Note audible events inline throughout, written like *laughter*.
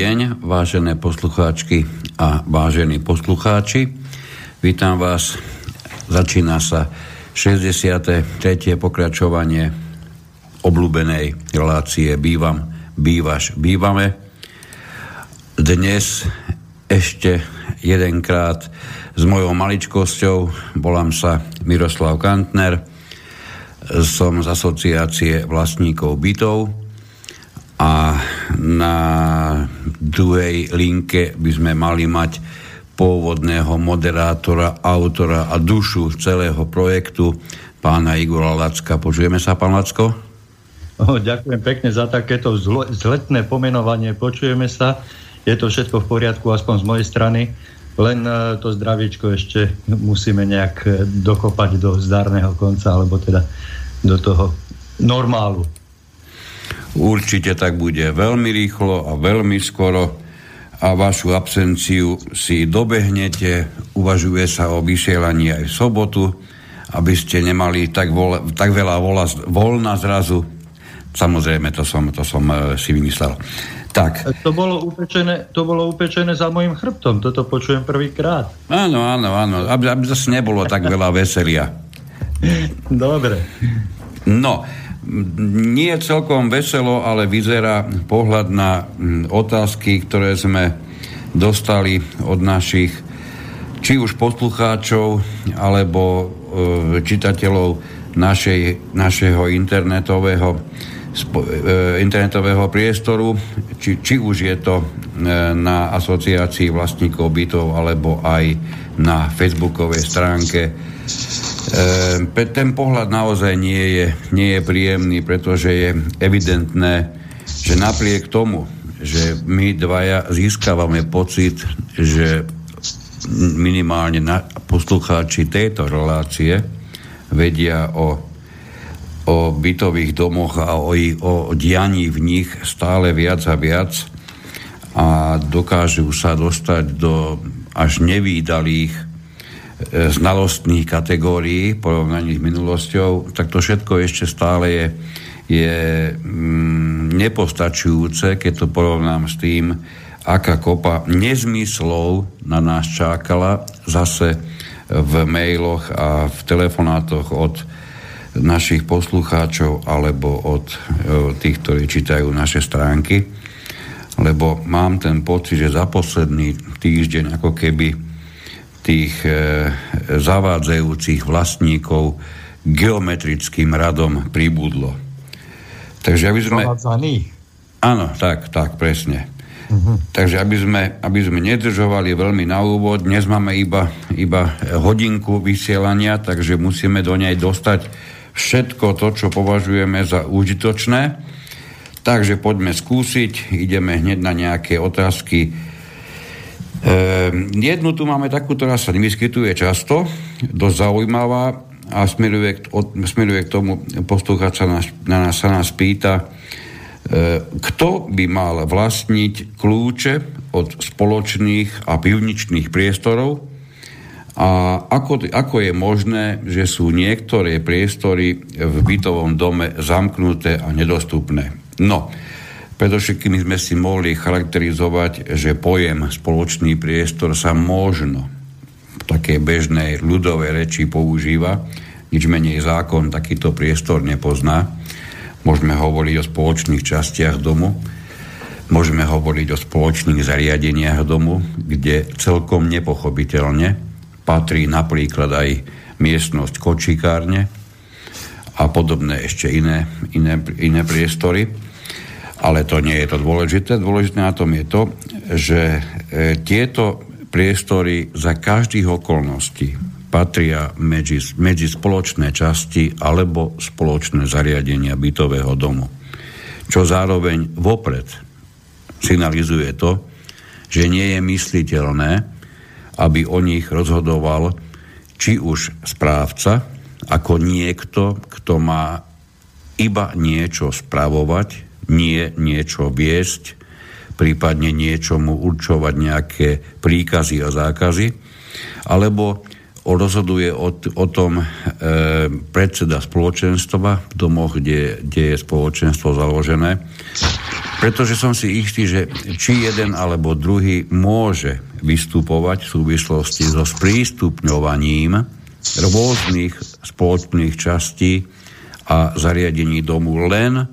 Deň, vážené poslucháčky a vážení poslucháči. Vítam vás. Začína sa 63. pokračovanie obľúbenej relácie Bývam, bývaš, bývame. Dnes ešte jedenkrát s mojou maličkosťou volám sa Miroslav Kantner, som z asociácie vlastníkov bytov a na druhej linke by sme mali mať pôvodného moderátora, autora a dušu celého projektu, pána Igora Lacka. Počujeme sa, pán Lacko? Oh, ďakujem pekne za takéto zletné pomenovanie. Počujeme sa. Je to všetko v poriadku, aspoň z mojej strany. Len e, to zdraviečko ešte musíme nejak dokopať do zdárneho konca, alebo teda do toho normálu. Určite tak bude veľmi rýchlo a veľmi skoro a vašu absenciu si dobehnete. Uvažuje sa o vysielaní aj v sobotu, aby ste nemali tak, vola, tak veľa vola, voľna zrazu. Samozrejme, to som, to som uh, si vymyslel. Tak. To bolo, upečené, to bolo upečené za mojim chrbtom, toto počujem prvýkrát. Áno, áno, áno, aby, aby zase nebolo tak veľa veselia. Dobre. No, nie celkom veselo, ale vyzerá pohľad na mm, otázky, ktoré sme dostali od našich či už poslucháčov alebo e, čitateľov našej, našeho internetového, internetového priestoru, či, či už je to e, na asociácii vlastníkov bytov alebo aj na facebookovej stránke. Ehm, ten pohľad naozaj nie je, nie je príjemný, pretože je evidentné, že napriek tomu, že my dvaja získavame pocit, že minimálne na poslucháči tejto relácie vedia o, o bytových domoch a o, o dianí v nich stále viac a viac a dokážu sa dostať do až nevýdalých E, znalostných kategórií porovnaní s minulosťou, tak to všetko ešte stále je, je mm, nepostačujúce, keď to porovnám s tým, aká kopa nezmyslov na nás čákala zase v mailoch a v telefonátoch od našich poslucháčov alebo od e, tých, ktorí čítajú naše stránky. Lebo mám ten pocit, že za posledný týždeň ako keby tých e, zavádzajúcich vlastníkov geometrickým radom pribudlo. Takže aby sme... Áno, tak, tak, presne. Uh-huh. Takže aby sme, aby sme nedržovali veľmi na úvod, dnes máme iba, iba hodinku vysielania, takže musíme do nej dostať všetko to, čo považujeme za užitočné. Takže poďme skúsiť, ideme hneď na nejaké otázky Ehm, jednu tu máme takú, ktorá sa nevyskytuje často, dosť zaujímavá a smeruje, od, smeruje k tomu, poslúchať sa nás, na nás, sa nás pýta, e, kto by mal vlastniť kľúče od spoločných a pivničných priestorov a ako, ako je možné, že sú niektoré priestory v bytovom dome zamknuté a nedostupné. No, Predovšetkým sme si mohli charakterizovať, že pojem spoločný priestor sa možno v takej bežnej ľudovej reči používa, nič menej zákon takýto priestor nepozná. Môžeme hovoriť o spoločných častiach domu, môžeme hovoriť o spoločných zariadeniach domu, kde celkom nepochopiteľne patrí napríklad aj miestnosť kočikárne a podobné ešte iné, iné, iné priestory. Ale to nie je to dôležité. Dôležité na tom je to, že e, tieto priestory za každých okolností patria medzi, medzi spoločné časti alebo spoločné zariadenia bytového domu. Čo zároveň vopred signalizuje to, že nie je mysliteľné, aby o nich rozhodoval či už správca, ako niekto, kto má iba niečo spravovať, nie niečo viesť, prípadne niečomu určovať nejaké príkazy a zákazy, alebo rozhoduje o, o tom e, predseda spoločenstva v domoch, kde, kde je spoločenstvo založené. Pretože som si istý, že či jeden alebo druhý môže vystupovať v súvislosti so sprístupňovaním rôznych spoločných častí a zariadení domu len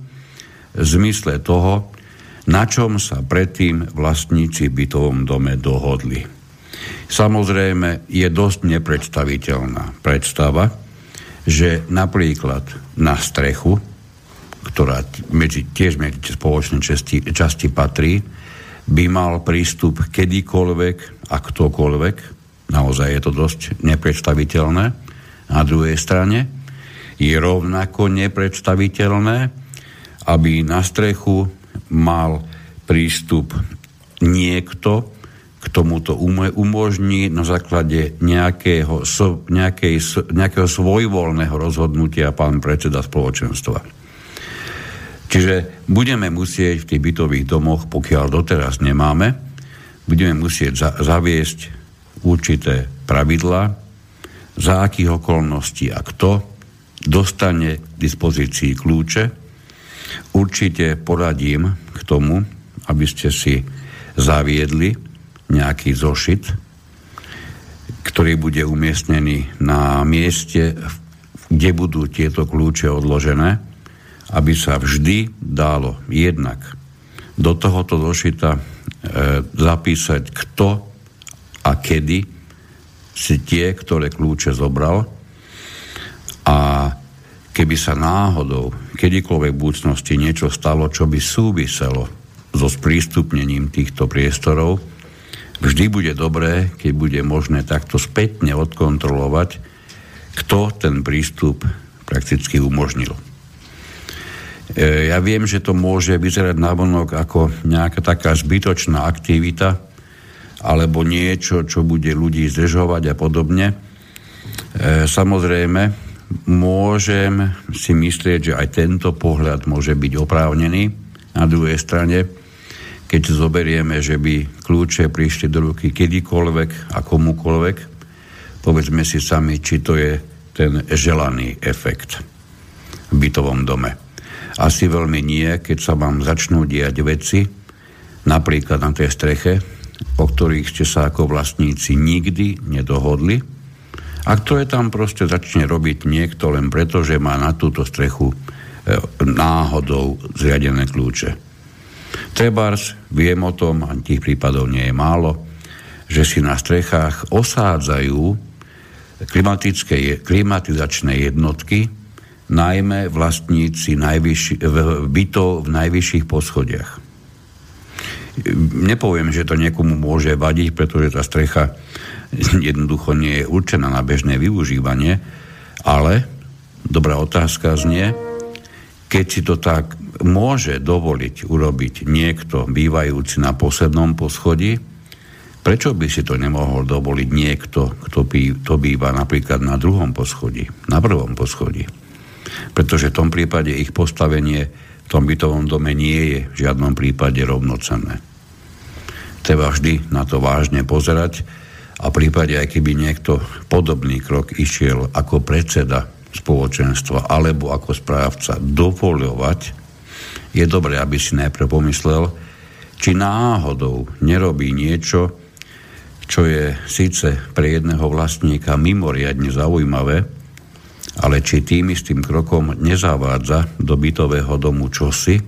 v zmysle toho, na čom sa predtým vlastníci bytovom dome dohodli. Samozrejme je dosť nepredstaviteľná predstava, že napríklad na strechu, ktorá medzi, tiež medzi spoločné časti, časti patrí, by mal prístup kedykoľvek a ktokoľvek. Naozaj je to dosť nepredstaviteľné. Na druhej strane je rovnako nepredstaviteľné, aby na strechu mal prístup niekto, k tomuto umožní na základe nejakého, nejakej, nejakého svojvoľného rozhodnutia pán predseda spoločenstva. Čiže budeme musieť v tých bytových domoch, pokiaľ doteraz nemáme, budeme musieť za, zaviesť určité pravidlá, za akých okolností a kto dostane k dispozícii kľúče. Určite poradím k tomu, aby ste si zaviedli nejaký zošit, ktorý bude umiestnený na mieste, kde budú tieto kľúče odložené, aby sa vždy dalo jednak do tohoto zošita e, zapísať, kto a kedy si tie, ktoré kľúče zobral. A keby sa náhodou kedykoľvek v budúcnosti niečo stalo, čo by súviselo so sprístupnením týchto priestorov, Vždy bude dobré, keď bude možné takto spätne odkontrolovať, kto ten prístup prakticky umožnil. E, ja viem, že to môže vyzerať vonok ako nejaká taká zbytočná aktivita alebo niečo, čo bude ľudí zdržovať a podobne. E, samozrejme, môžem si myslieť, že aj tento pohľad môže byť oprávnený. Na druhej strane, keď zoberieme, že by kľúče prišli do ruky kedykoľvek a komukoľvek, povedzme si sami, či to je ten želaný efekt v bytovom dome. Asi veľmi nie, keď sa vám začnú diať veci, napríklad na tej streche, o ktorých ste sa ako vlastníci nikdy nedohodli, a ktoré tam proste začne robiť niekto len preto, že má na túto strechu e, náhodou zriadené kľúče. Trebárs, viem o tom, a tých prípadov nie je málo, že si na strechách osádzajú klimatické, klimatizačné jednotky, najmä vlastníci najvyšší, bytov v najvyšších poschodiach. Nepoviem, že to niekomu môže vadiť, pretože tá strecha jednoducho nie je určená na bežné využívanie, ale dobrá otázka znie, keď si to tak môže dovoliť urobiť niekto bývajúci na poslednom poschodí, prečo by si to nemohol dovoliť niekto, kto, bý, to býva napríklad na druhom poschodí, na prvom poschodí? Pretože v tom prípade ich postavenie v tom bytovom dome nie je v žiadnom prípade rovnocenné. Treba vždy na to vážne pozerať a v prípade, aj keby niekto podobný krok išiel ako predseda spoločenstva alebo ako správca dovoľovať, je dobré, aby si najprv pomyslel, či náhodou nerobí niečo, čo je síce pre jedného vlastníka mimoriadne zaujímavé, ale či tým istým krokom nezavádza do bytového domu čosi,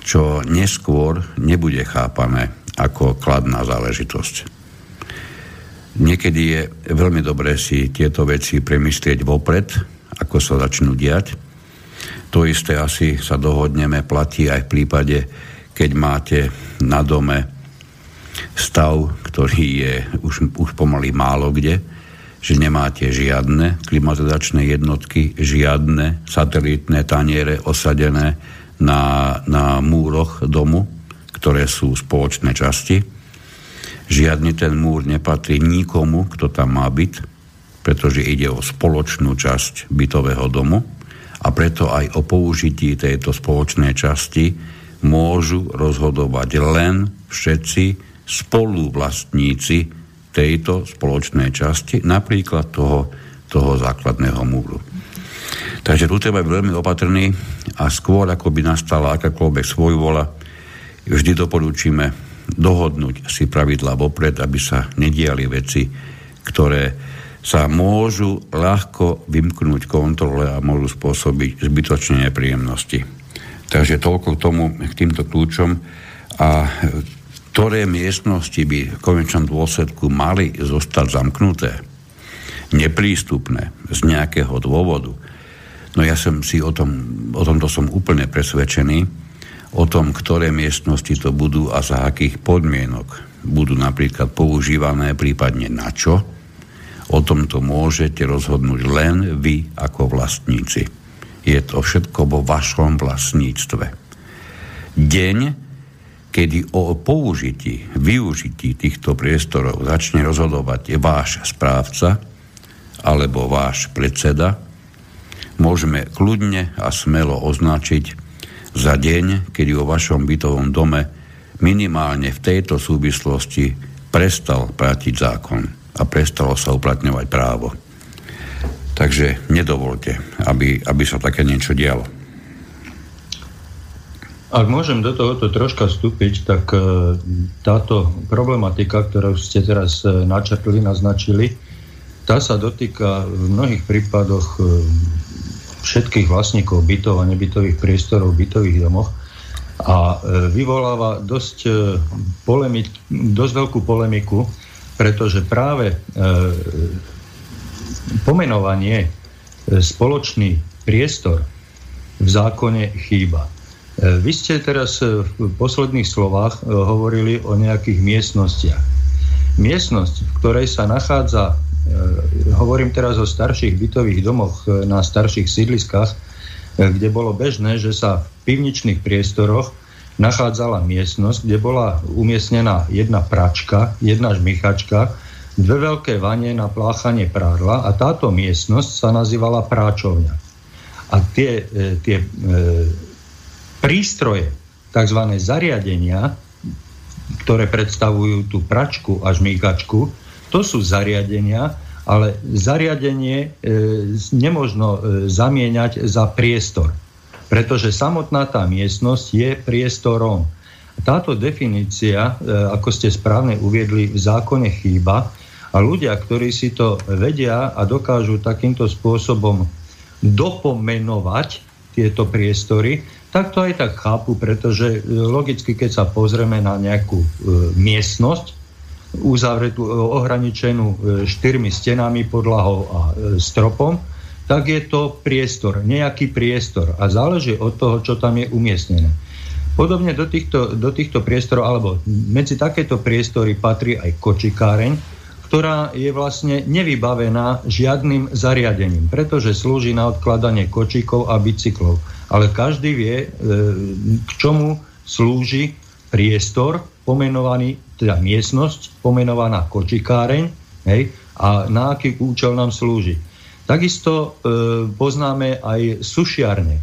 čo neskôr nebude chápané ako kladná záležitosť. Niekedy je veľmi dobré si tieto veci premyslieť vopred, ako sa začnú diať. To isté asi sa dohodneme, platí aj v prípade, keď máte na dome stav, ktorý je už, už pomaly málo kde, že nemáte žiadne klimatizačné jednotky, žiadne satelitné taniere osadené na, na múroch domu, ktoré sú spoločné časti. Žiadny ten múr nepatrí nikomu, kto tam má byť, pretože ide o spoločnú časť bytového domu a preto aj o použití tejto spoločnej časti môžu rozhodovať len všetci spoluvlastníci tejto spoločnej časti, napríklad toho, toho základného múru. Takže tu treba byť veľmi opatrný a skôr, ako by nastala akákoľvek svojvola, vždy doporučíme dohodnúť si pravidla vopred, aby sa nediali veci, ktoré sa môžu ľahko vymknúť kontrole a môžu spôsobiť zbytočne nepríjemnosti. Takže toľko k tomu, k týmto kľúčom a ktoré miestnosti by v konečnom dôsledku mali zostať zamknuté, neprístupné z nejakého dôvodu. No ja som si o tom, o tomto som úplne presvedčený, o tom, ktoré miestnosti to budú a za akých podmienok budú napríklad používané, prípadne na čo. O tomto môžete rozhodnúť len vy ako vlastníci. Je to všetko vo vašom vlastníctve. Deň, kedy o použití, využití týchto priestorov začne rozhodovať váš správca alebo váš predseda, môžeme kľudne a smelo označiť za deň, kedy o vašom bytovom dome minimálne v tejto súvislosti prestal platiť zákon a prestalo sa uplatňovať právo. Takže nedovolte, aby, aby sa také niečo dialo. Ak môžem do tohoto troška vstúpiť, tak e, táto problematika, ktorú ste teraz e, načrtli, naznačili, tá sa dotýka v mnohých prípadoch e, všetkých vlastníkov bytov a nebytových priestorov v bytových domoch a vyvoláva dosť, polemik, dosť veľkú polemiku, pretože práve pomenovanie spoločný priestor v zákone chýba. E, vy ste teraz e, v posledných slovách e, hovorili o nejakých miestnostiach. Miestnosť, v ktorej sa nachádza, hovorím teraz o starších bytových domoch na starších sídliskách, kde bolo bežné, že sa v pivničných priestoroch nachádzala miestnosť, kde bola umiestnená jedna pračka, jedna žmichačka, dve veľké vanie na pláchanie prádla a táto miestnosť sa nazývala práčovňa. A tie, tie prístroje, tzv. zariadenia, ktoré predstavujú tú pračku a žmýkačku, to sú zariadenia, ale zariadenie e, nemožno e, zamieňať za priestor, pretože samotná tá miestnosť je priestorom. Táto definícia, e, ako ste správne uviedli, v zákone chýba a ľudia, ktorí si to vedia a dokážu takýmto spôsobom dopomenovať tieto priestory, tak to aj tak chápu, pretože e, logicky, keď sa pozrieme na nejakú e, miestnosť, uzavretú, e, ohraničenú štyrmi stenami, podlahou a stropom, tak je to priestor, nejaký priestor a záleží od toho, čo tam je umiestnené. Podobne do týchto, do týchto priestorov, alebo medzi takéto priestory patrí aj kočikáreň, ktorá je vlastne nevybavená žiadnym zariadením, pretože slúži na odkladanie kočíkov a bicyklov ale každý vie, e, k čomu slúži priestor pomenovaný, teda miestnosť pomenovaná kočikáreň hej, a na aký účel nám slúži. Takisto e, poznáme aj sušiarne.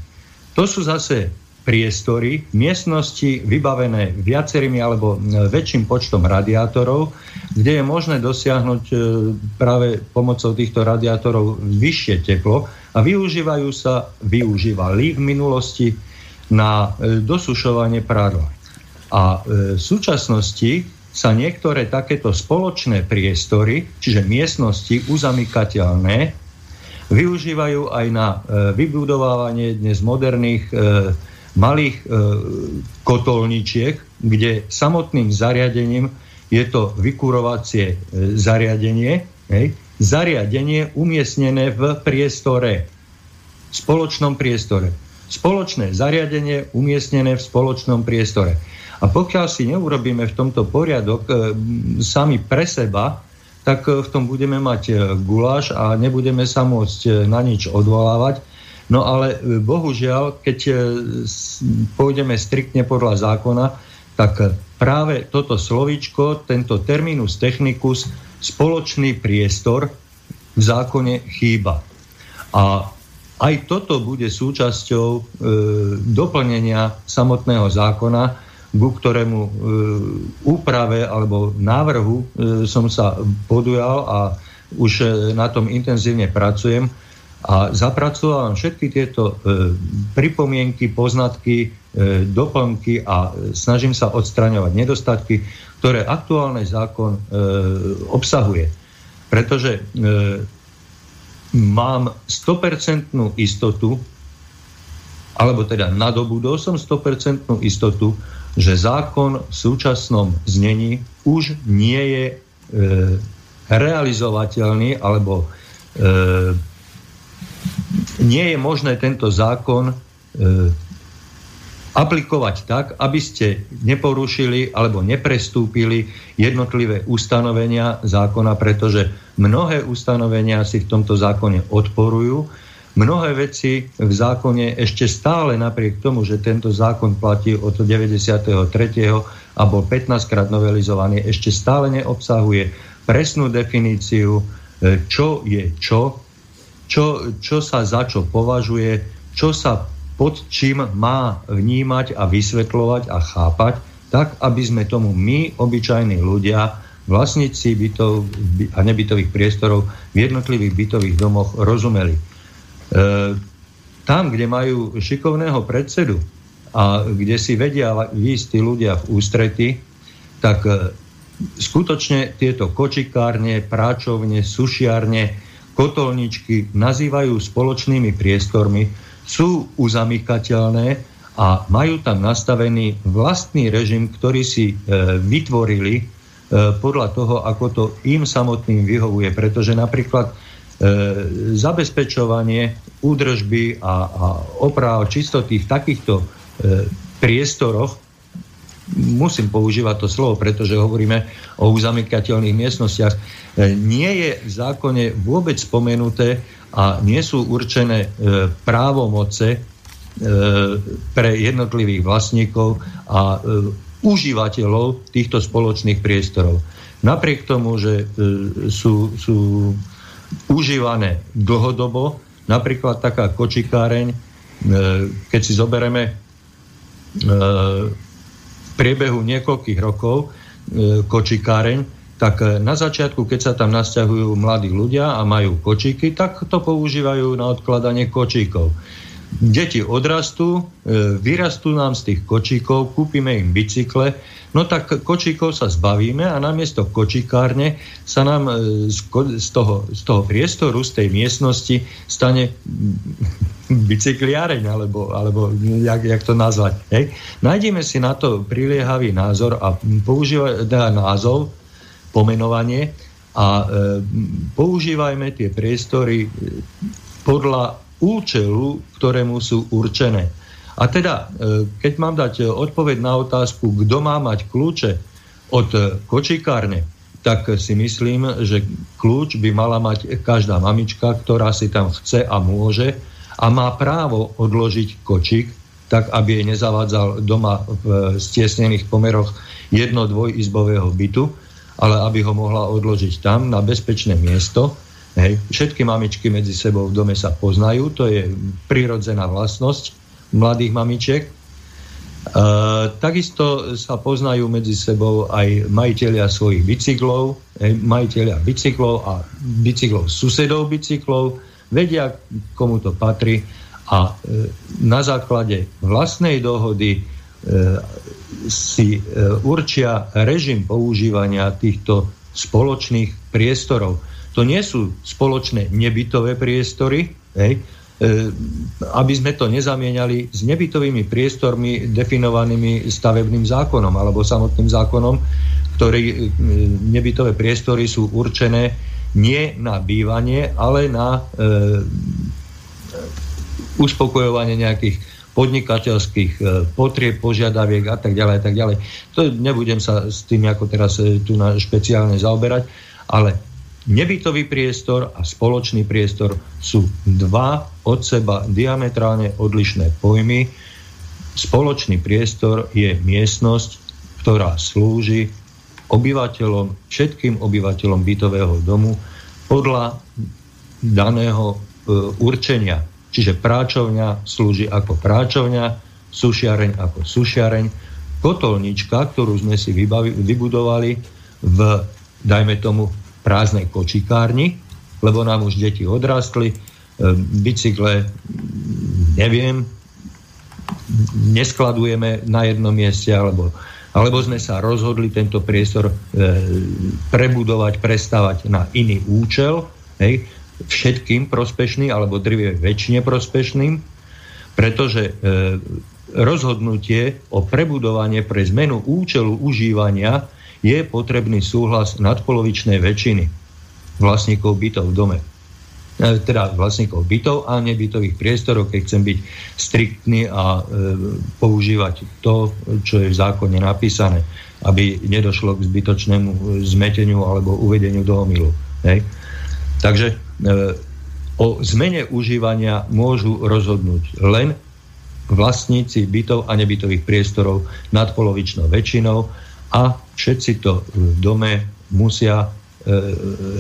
To sú zase priestory, miestnosti vybavené viacerými alebo e, väčším počtom radiátorov, kde je možné dosiahnuť e, práve pomocou týchto radiátorov vyššie teplo, a využívajú sa, využívali v minulosti na e, dosušovanie prádla. A v súčasnosti sa niektoré takéto spoločné priestory, čiže miestnosti uzamykateľné, využívajú aj na e, vybudovávanie dnes moderných malých kotolničiek, kde samotným zariadením je to vykurovacie zariadenie, hej, zariadenie umiestnené v priestore, v spoločnom priestore. Spoločné zariadenie umiestnené v spoločnom priestore. A pokiaľ si neurobíme v tomto poriadok e, sami pre seba, tak e, v tom budeme mať e, guláš a nebudeme sa môcť e, na nič odvolávať. No ale bohužiaľ, keď pôjdeme striktne podľa zákona, tak práve toto slovičko, tento terminus technicus spoločný priestor v zákone chýba. A aj toto bude súčasťou e, doplnenia samotného zákona, ku ktorému e, úprave alebo návrhu e, som sa podujal a už e, na tom intenzívne pracujem a zapracovávam všetky tieto e, pripomienky, poznatky, e, doplnky a snažím sa odstraňovať nedostatky, ktoré aktuálny zákon e, obsahuje. Pretože e, mám 100% istotu, alebo teda nadobudol som 100% istotu, že zákon v súčasnom znení už nie je e, realizovateľný, alebo e, nie je možné tento zákon e, aplikovať tak, aby ste neporušili alebo neprestúpili jednotlivé ustanovenia zákona, pretože mnohé ustanovenia si v tomto zákone odporujú. Mnohé veci v zákone ešte stále napriek tomu, že tento zákon platí od 93. a bol 15 krát novelizovaný, ešte stále neobsahuje presnú definíciu, e, čo je čo, čo, čo sa za čo považuje, čo sa pod čím má vnímať a vysvetľovať a chápať, tak, aby sme tomu my, obyčajní ľudia, vlastníci bytov a nebytových priestorov v jednotlivých bytových domoch rozumeli. E, tam, kde majú šikovného predsedu a kde si vedia výjsť tí ľudia v ústrety, tak e, skutočne tieto kočikárne, práčovne, sušiarne, kotolničky nazývajú spoločnými priestormi, sú uzamykateľné a majú tam nastavený vlastný režim, ktorý si e, vytvorili podľa toho, ako to im samotným vyhovuje. Pretože napríklad zabezpečovanie údržby a, a oprav čistoty v takýchto e, priestoroch musím používať to slovo, pretože hovoríme o uzamykateľných miestnostiach, e, nie je v zákone vôbec spomenuté, a nie sú určené e, právomoce e, pre jednotlivých vlastníkov a e, užívateľov týchto spoločných priestorov. Napriek tomu, že e, sú, sú užívané dlhodobo, napríklad taká kočikáreň, e, keď si zoberieme e, v priebehu niekoľkých rokov e, kočikáreň, tak na začiatku, keď sa tam nasťahujú mladí ľudia a majú kočíky, tak to používajú na odkladanie kočíkov. Deti odrastú, e, vyrastú nám z tých kočíkov, kúpime im bicykle, no tak kočíkov sa zbavíme a namiesto kočíkárne sa nám e, z toho, z toho priestoru, z tej miestnosti stane *laughs* bicykliareň, alebo, alebo jak, jak to nazvať. Hej? Nájdeme si na to priliehavý názor a používať teda názov, pomenovanie a e, používajme tie priestory podľa účelu, ktorému sú určené. A teda, e, keď mám dať odpoveď na otázku, kto má mať kľúče od kočikárne, tak si myslím, že kľúč by mala mať každá mamička, ktorá si tam chce a môže a má právo odložiť kočík, tak aby jej nezavádzal doma v stiesnených pomeroch jedno-dvojizbového bytu, ale aby ho mohla odložiť tam na bezpečné miesto. Hej. Všetky mamičky medzi sebou v dome sa poznajú, to je prirodzená vlastnosť mladých mamičiek. E, takisto sa poznajú medzi sebou aj majiteľia svojich bicyklov, hej, majiteľia bicyklov a bicyklov susedov bicyklov, vedia, komu to patrí a e, na základe vlastnej dohody E, si e, určia režim používania týchto spoločných priestorov. To nie sú spoločné nebytové priestory, hej, e, aby sme to nezamieniali s nebytovými priestormi definovanými stavebným zákonom alebo samotným zákonom, ktorý nebytové priestory sú určené nie na bývanie, ale na e, uspokojovanie nejakých podnikateľských e, potrieb, požiadaviek a tak ďalej a tak ďalej. To nebudem sa s tým ako teraz e, tu na špeciálne zaoberať, ale nebytový priestor a spoločný priestor sú dva od seba diametrálne odlišné pojmy. Spoločný priestor je miestnosť, ktorá slúži obyvateľom, všetkým obyvateľom bytového domu podľa daného e, určenia Čiže práčovňa slúži ako práčovňa, sušiareň ako sušiareň. kotolnička, ktorú sme si vybavi, vybudovali v, dajme tomu, prázdnej kočikárni, lebo nám už deti odrastli, e, bicykle, neviem, neskladujeme na jednom mieste, alebo, alebo sme sa rozhodli tento priestor e, prebudovať, prestavať na iný účel, hej, všetkým prospešným, alebo drvie väčšine prospešným, pretože e, rozhodnutie o prebudovanie pre zmenu účelu užívania je potrebný súhlas nadpolovičnej väčšiny vlastníkov bytov v dome. E, teda vlastníkov bytov a nebytových priestorov, keď chcem byť striktný a e, používať to, čo je v zákone napísané, aby nedošlo k zbytočnému zmeteniu alebo uvedeniu do omilu. Hej. Takže e, o zmene užívania môžu rozhodnúť len vlastníci bytov a nebytových priestorov nadpolovičnou väčšinou a všetci to v dome musia e,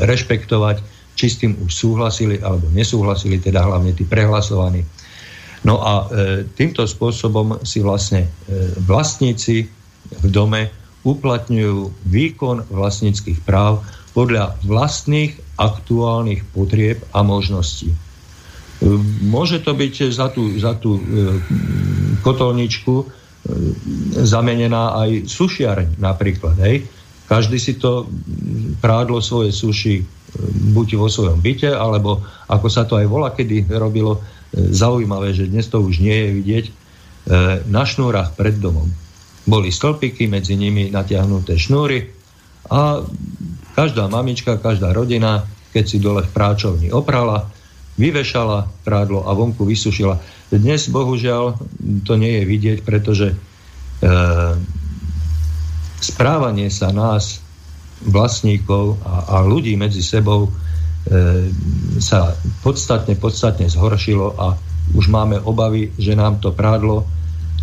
rešpektovať, či s tým už súhlasili alebo nesúhlasili, teda hlavne tí prehlasovaní. No a e, týmto spôsobom si vlastne e, vlastníci v dome uplatňujú výkon vlastníckých práv podľa vlastných aktuálnych potrieb a možností. Môže to byť za tú, za tú e, kotolničku e, zamenená aj sušiareň napríklad. Hej. Každý si to prádlo svoje suši e, buď vo svojom byte, alebo ako sa to aj volá, kedy robilo zaujímavé, že dnes to už nie je vidieť, na šnúrach pred domom. Boli stĺpiky, medzi nimi natiahnuté šnúry a každá mamička, každá rodina, keď si dole v práčovni oprala, vyvešala prádlo a vonku vysušila. Dnes, bohužiaľ, to nie je vidieť, pretože e, správanie sa nás, vlastníkov a, a ľudí medzi sebou e, sa podstatne, podstatne zhoršilo a už máme obavy, že nám to prádlo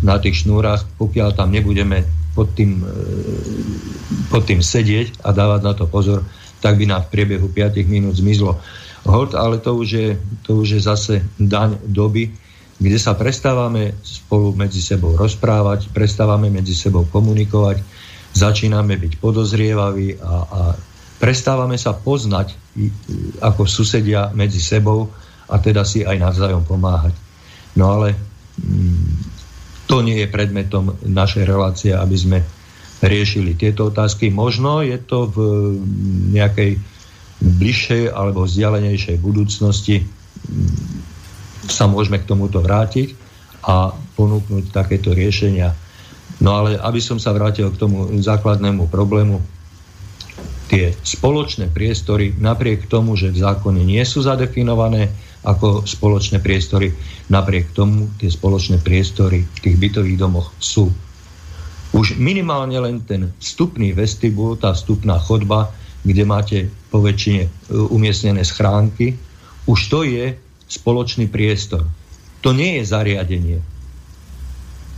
na tých šnúrach, pokiaľ tam nebudeme pod tým, e, pod tým sedieť a dávať na to pozor, tak by nám v priebehu 5 minút zmizlo. Hold, ale to už, je, to už je zase daň doby, kde sa prestávame spolu medzi sebou rozprávať, prestávame medzi sebou komunikovať, začíname byť podozrievaví a, a prestávame sa poznať ako susedia medzi sebou a teda si aj navzájom pomáhať. No ale mm, to nie je predmetom našej relácie, aby sme riešili tieto otázky. Možno je to v nejakej bližšej alebo vzdialenejšej budúcnosti sa môžeme k tomuto vrátiť a ponúknuť takéto riešenia. No ale aby som sa vrátil k tomu základnému problému, tie spoločné priestory, napriek tomu, že v zákone nie sú zadefinované ako spoločné priestory, napriek tomu tie spoločné priestory v tých bytových domoch sú. Už minimálne len ten vstupný vestibul, tá vstupná chodba, kde máte po väčšine e, umiestnené schránky, už to je spoločný priestor. To nie je zariadenie.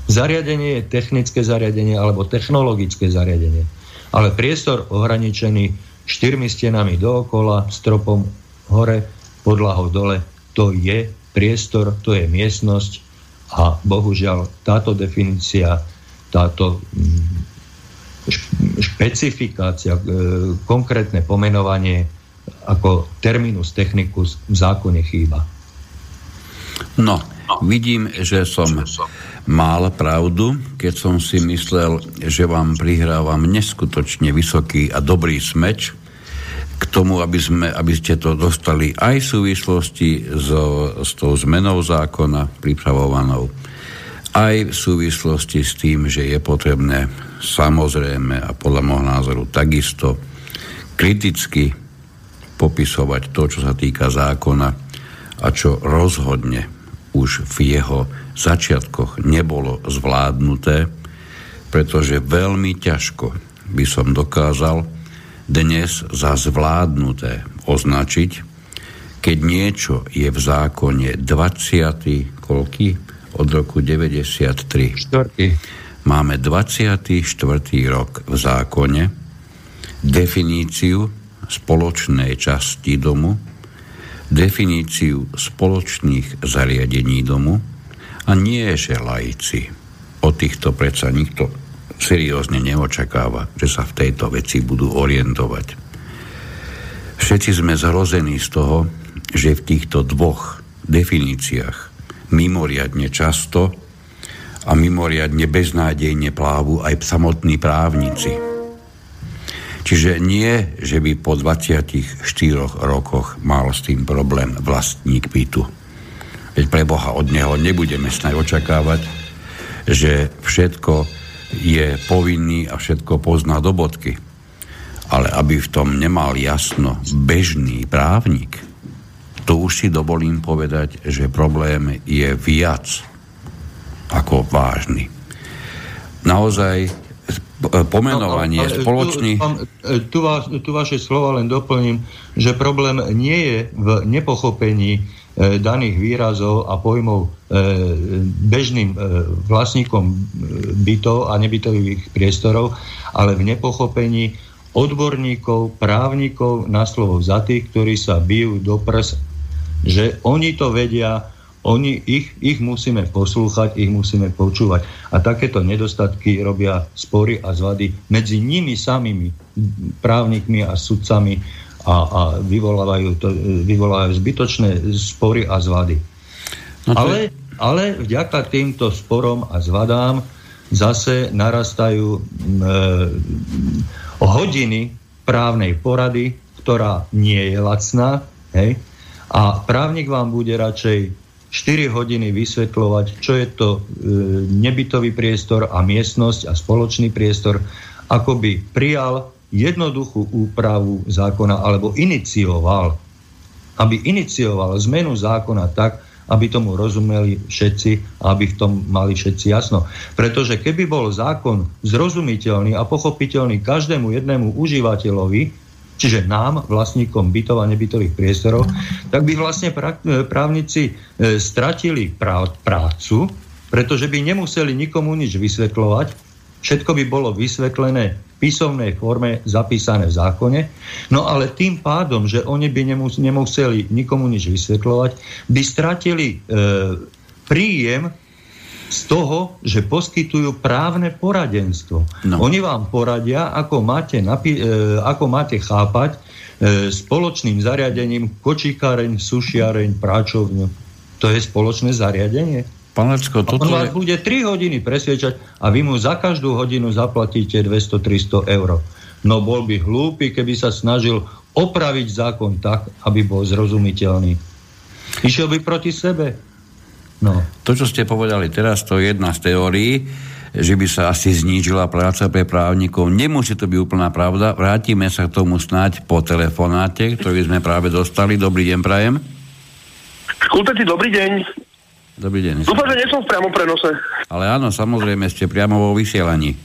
Zariadenie je technické zariadenie alebo technologické zariadenie. Ale priestor ohraničený štyrmi stenami dookola, stropom hore, podlahou dole, to je priestor, to je miestnosť a bohužiaľ táto definícia, táto mm, špecifikácia, e, konkrétne pomenovanie ako terminus technicus v zákone chýba. No, vidím, že som mal pravdu, keď som si myslel, že vám prihrávam neskutočne vysoký a dobrý smeč k tomu, aby, sme, aby ste to dostali aj v súvislosti so, s tou zmenou zákona pripravovanou aj v súvislosti s tým, že je potrebné samozrejme a podľa môjho názoru takisto kriticky popisovať to, čo sa týka zákona a čo rozhodne už v jeho začiatkoch nebolo zvládnuté, pretože veľmi ťažko by som dokázal dnes za zvládnuté označiť, keď niečo je v zákone 20. koľky? od roku 93. Štvrtý. Máme 24. rok v zákone, definíciu spoločnej časti domu, definíciu spoločných zariadení domu a nie, že lajci. O týchto predsa nikto seriózne neočakáva, že sa v tejto veci budú orientovať. Všetci sme zhrození z toho, že v týchto dvoch definíciách mimoriadne často a mimoriadne beznádejne plávu aj samotní právnici. Čiže nie, že by po 24 rokoch mal s tým problém vlastník bytu. Veď pre Boha od neho nebudeme snať očakávať, že všetko je povinný a všetko pozná do bodky. Ale aby v tom nemal jasno bežný právnik, to už si dovolím povedať, že problém je viac ako vážny. Naozaj pomenovanie no, spoločný... Tu, tu, vás, tu vaše slova len doplním, že problém nie je v nepochopení e, daných výrazov a pojmov e, bežným e, vlastníkom e, bytov a nebytových priestorov, ale v nepochopení odborníkov, právnikov na slovo za tých, ktorí sa bijú do prs že oni to vedia, oni, ich, ich musíme poslúchať, ich musíme počúvať. A takéto nedostatky robia spory a zvady medzi nimi samými, právnikmi a sudcami a, a vyvolávajú, to, vyvolávajú zbytočné spory a zvady. No to... ale, ale vďaka týmto sporom a zvadám zase narastajú e, hodiny právnej porady, ktorá nie je lacná, hej, a právnik vám bude radšej 4 hodiny vysvetľovať, čo je to e, nebytový priestor a miestnosť a spoločný priestor, ako by prijal jednoduchú úpravu zákona alebo inicioval, aby inicioval zmenu zákona tak, aby tomu rozumeli všetci a aby v tom mali všetci jasno. Pretože keby bol zákon zrozumiteľný a pochopiteľný každému jednému užívateľovi, čiže nám, vlastníkom bytov a nebytových priestorov, tak by vlastne právnici e, stratili prácu, pretože by nemuseli nikomu nič vysvetľovať, všetko by bolo vysvetlené v písomnej forme zapísané v zákone, no ale tým pádom, že oni by nemuseli nikomu nič vysvetľovať, by stratili e, príjem z toho, že poskytujú právne poradenstvo. No. Oni vám poradia, ako máte, napi- e, ako máte chápať e, spoločným zariadením kočikáreň, sušiareň, práčovňu. To je spoločné zariadenie. Panecko, toto on vás je... bude 3 hodiny presviečať a vy mu za každú hodinu zaplatíte 200-300 eur. No bol by hlúpy, keby sa snažil opraviť zákon tak, aby bol zrozumiteľný. Išiel by proti sebe. No. To, čo ste povedali teraz, to je jedna z teórií, že by sa asi znížila práca pre právnikov. Nemusí to byť úplná pravda. Vrátime sa k tomu snáď po telefonáte, ktorý sme práve dostali. Dobrý deň, Prajem. Kulteci, dobrý deň. Dobrý deň. Dúfam, že nie som v priamom prenose. Ale áno, samozrejme, ste priamo vo vysielaní.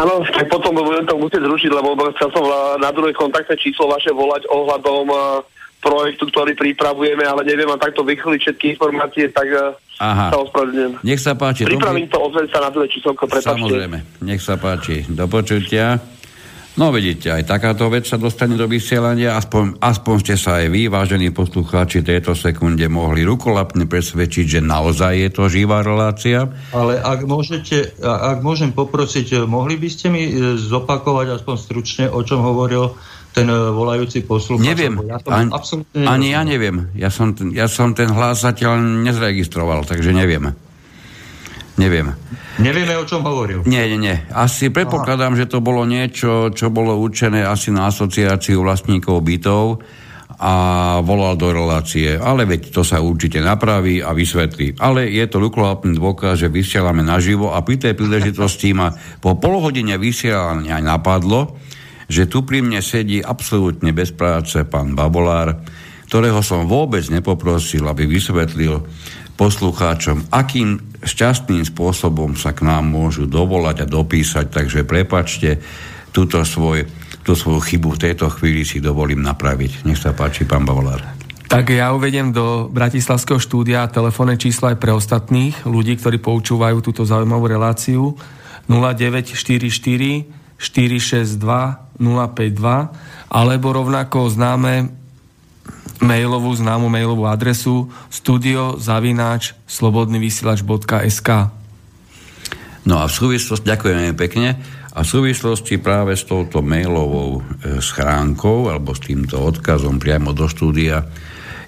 Áno, tak potom budem to musieť zrušiť, lebo chcel som na druhé kontaktné číslo vaše volať ohľadom uh, projektu, ktorý pripravujeme, ale neviem vám takto vychliť všetky informácie, tak eh, Aha. sa ospravedlňujem. Nech sa páči. Pripravím to, ozveň sa na druhé číselko, prepáčte. Samozrejme, nech sa páči. Do počutia. No vidíte, aj takáto vec sa dostane do vysielania, aspoň, aspoň ste sa aj vy, vážení poslucháči, tejto sekunde mohli rukolapne presvedčiť, že naozaj je to živá relácia. Ale ak môžete, ak môžem poprosiť, eh, mohli by ste mi eh, zopakovať aspoň stručne, o čom hovoril ten e, volajúci poslucháč. Neviem, ja ani, ani ja neviem. Ja som, ten, ja som ten hlas zatiaľ nezregistroval, takže neviem. Neviem. Nevieme, o čom hovoril. Nie, nie, nie. Asi predpokladám, Aha. že to bolo niečo, čo bolo určené asi na asociáciu vlastníkov bytov a volal do relácie. Ale veď to sa určite napraví a vysvetlí. Ale je to rukolapný dôkaz, že vysielame naživo a pri tej príležitosti ma po polhodine vysielania napadlo, že tu pri mne sedí absolútne bez práce pán Babolár, ktorého som vôbec nepoprosil, aby vysvetlil poslucháčom, akým šťastným spôsobom sa k nám môžu dovolať a dopísať, takže prepačte túto, svoj, tú svoju chybu v tejto chvíli si dovolím napraviť. Nech sa páči, pán Bavolár. Tak ja uvediem do Bratislavského štúdia telefónne číslo aj pre ostatných ľudí, ktorí poučúvajú túto zaujímavú reláciu 0944 462 052 alebo rovnako známe mailovú, známu mailovú adresu studiozavináč slobodnyvysielač.sk No a v súvislosti, ďakujeme pekne, a v súvislosti práve s touto mailovou e, schránkou alebo s týmto odkazom priamo do štúdia,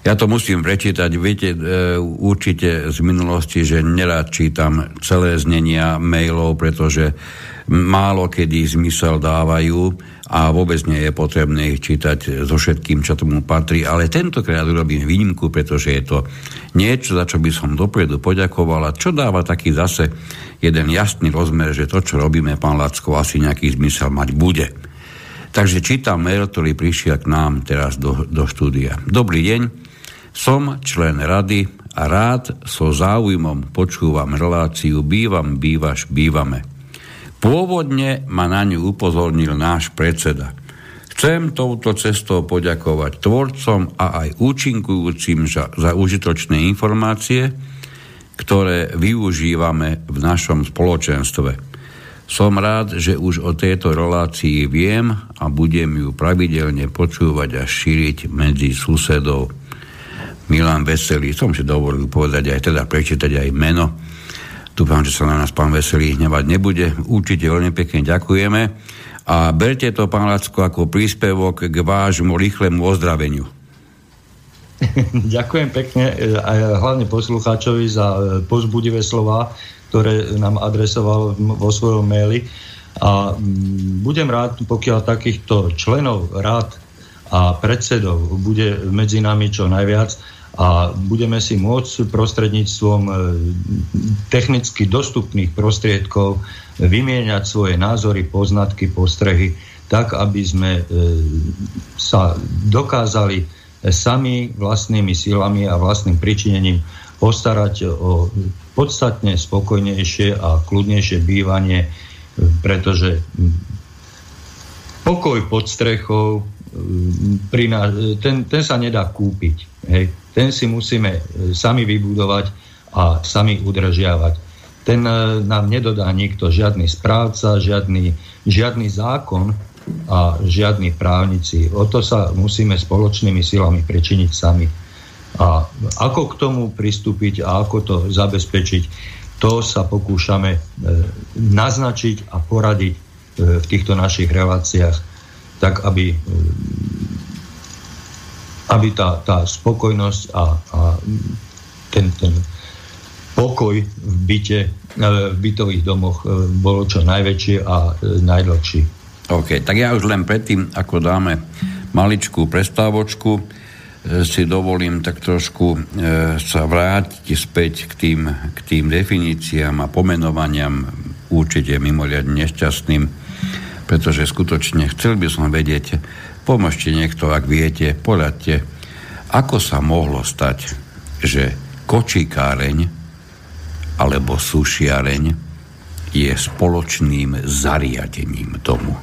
ja to musím prečítať, viete, e, určite z minulosti, že nerad čítam celé znenia mailov, pretože málo kedy zmysel dávajú a vôbec nie je potrebné ich čítať so všetkým, čo tomu patrí. Ale tentokrát urobím výnimku, pretože je to niečo, za čo by som dopredu poďakoval a čo dáva taký zase jeden jasný rozmer, že to, čo robíme, pán Lacko, asi nejaký zmysel mať bude. Takže čítam mail, ktorý prišiel k nám teraz do, do štúdia. Dobrý deň, som člen rady a rád so záujmom počúvam reláciu Bývam, bývaš, bývame. Pôvodne ma na ňu upozornil náš predseda. Chcem touto cestou poďakovať tvorcom a aj účinkujúcim za, za užitočné informácie, ktoré využívame v našom spoločenstve. Som rád, že už o tejto relácii viem a budem ju pravidelne počúvať a šíriť medzi susedov. Milan Veselý, som si dovolil povedať aj teda prečítať aj meno. Dúfam, že sa na nás pán Veselý hnevať nebude. Určite veľmi pekne ďakujeme. A berte to, pán Lacko, ako príspevok k vášmu rýchlemu ozdraveniu. *laughs* Ďakujem pekne e, aj hlavne poslucháčovi za e, pozbudivé slova, ktoré nám adresoval vo svojom maili. A budem rád, pokiaľ takýchto členov rád a predsedov bude medzi nami čo najviac a budeme si môcť prostredníctvom e, technicky dostupných prostriedkov vymieňať svoje názory, poznatky, postrehy, tak aby sme sa dokázali sami vlastnými silami a vlastným pričinením postarať o podstatne spokojnejšie a kľudnejšie bývanie, pretože pokoj pod strechou ten, ten sa nedá kúpiť. Hej. Ten si musíme sami vybudovať a sami udržiavať. Ten nám nedodá nikto žiadny správca, žiadny, žiadny zákon, a žiadni právnici. O to sa musíme spoločnými silami prečiniť sami. A ako k tomu pristúpiť a ako to zabezpečiť, to sa pokúšame e, naznačiť a poradiť e, v týchto našich reláciách, tak aby, e, aby tá, tá spokojnosť a, a ten, ten pokoj v byte, v bytových domoch bolo čo najväčšie a najdlhší. OK, tak ja už len predtým, ako dáme maličkú prestávočku, e, si dovolím tak trošku e, sa vrátiť späť k tým, k tým definíciám a pomenovaniam určite mimoriadne nešťastným, pretože skutočne chcel by som vedieť, pomôžte niekto, ak viete, poradte, ako sa mohlo stať, že kočikáreň alebo sušiareň je spoločným zariadením domu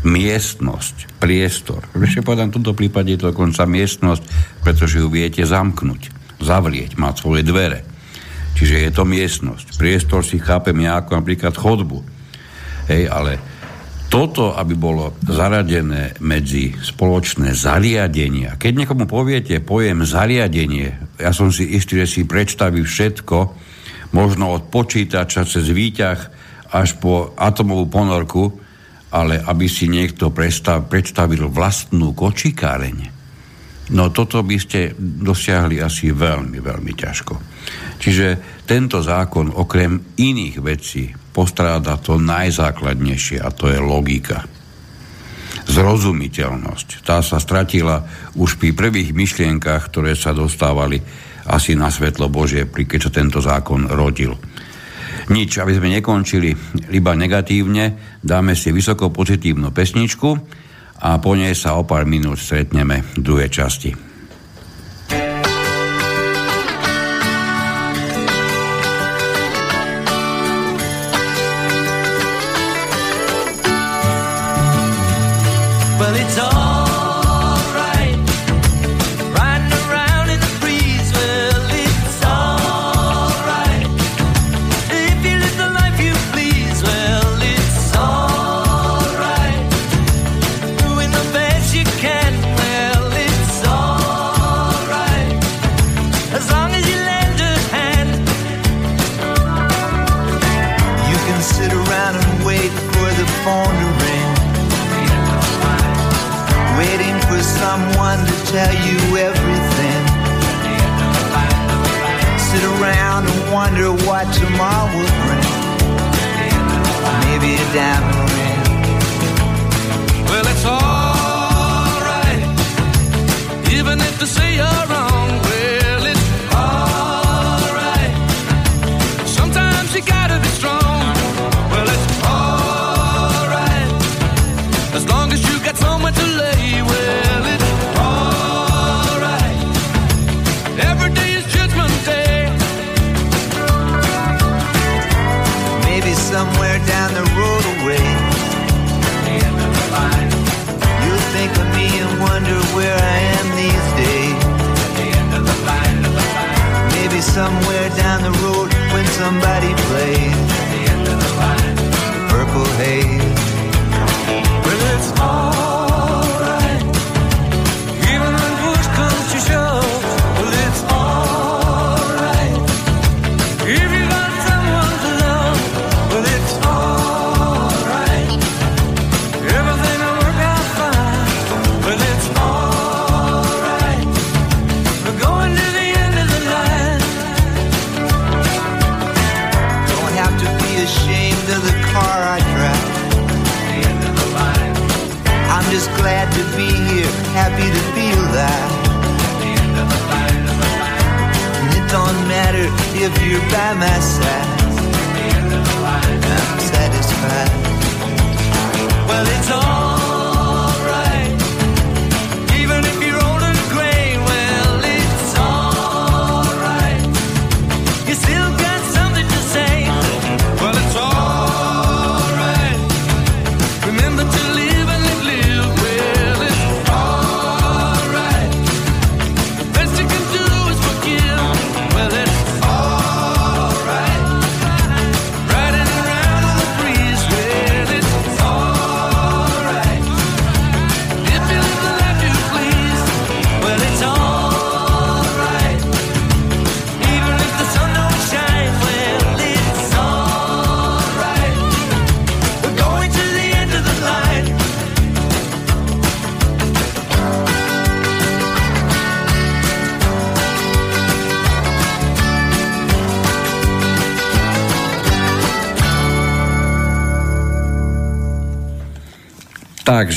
miestnosť, priestor. Ešte povedám, v tomto prípade je to dokonca miestnosť, pretože ju viete zamknúť, zavrieť, mať svoje dvere. Čiže je to miestnosť. Priestor si chápem ja ako napríklad chodbu. Hej, ale toto, aby bolo zaradené medzi spoločné zariadenia. Keď niekomu poviete pojem zariadenie, ja som si istý, že si predstaví všetko, možno od počítača cez výťah až po atomovú ponorku, ale aby si niekto predstav, predstavil vlastnú kočikáreň, no toto by ste dosiahli asi veľmi, veľmi ťažko. Čiže tento zákon okrem iných vecí postráda to najzákladnejšie a to je logika. Zrozumiteľnosť. Tá sa stratila už pri prvých myšlienkach, ktoré sa dostávali asi na svetlo Božie, keď sa tento zákon rodil nič, aby sme nekončili iba negatívne, dáme si vysoko pozitívnu pesničku a po nej sa o pár minút stretneme v druhej časti.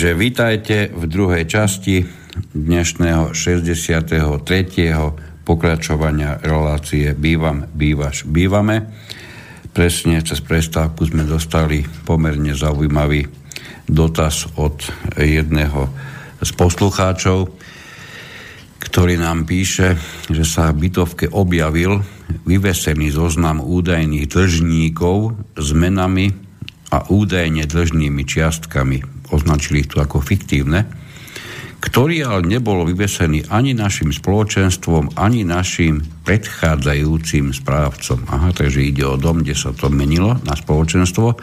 Takže vítajte v druhej časti dnešného 63. pokračovania relácie Bývam, bývaš, bývame. Presne cez prestávku sme dostali pomerne zaujímavý dotaz od jedného z poslucháčov, ktorý nám píše, že sa v bytovke objavil vyvesený zoznam údajných dlžníkov s menami a údajne dlžnými čiastkami, označili ich tu ako fiktívne, ktorý ale nebol vyvesený ani našim spoločenstvom, ani našim predchádzajúcim správcom. Aha, takže ide o dom, kde sa to menilo na spoločenstvo.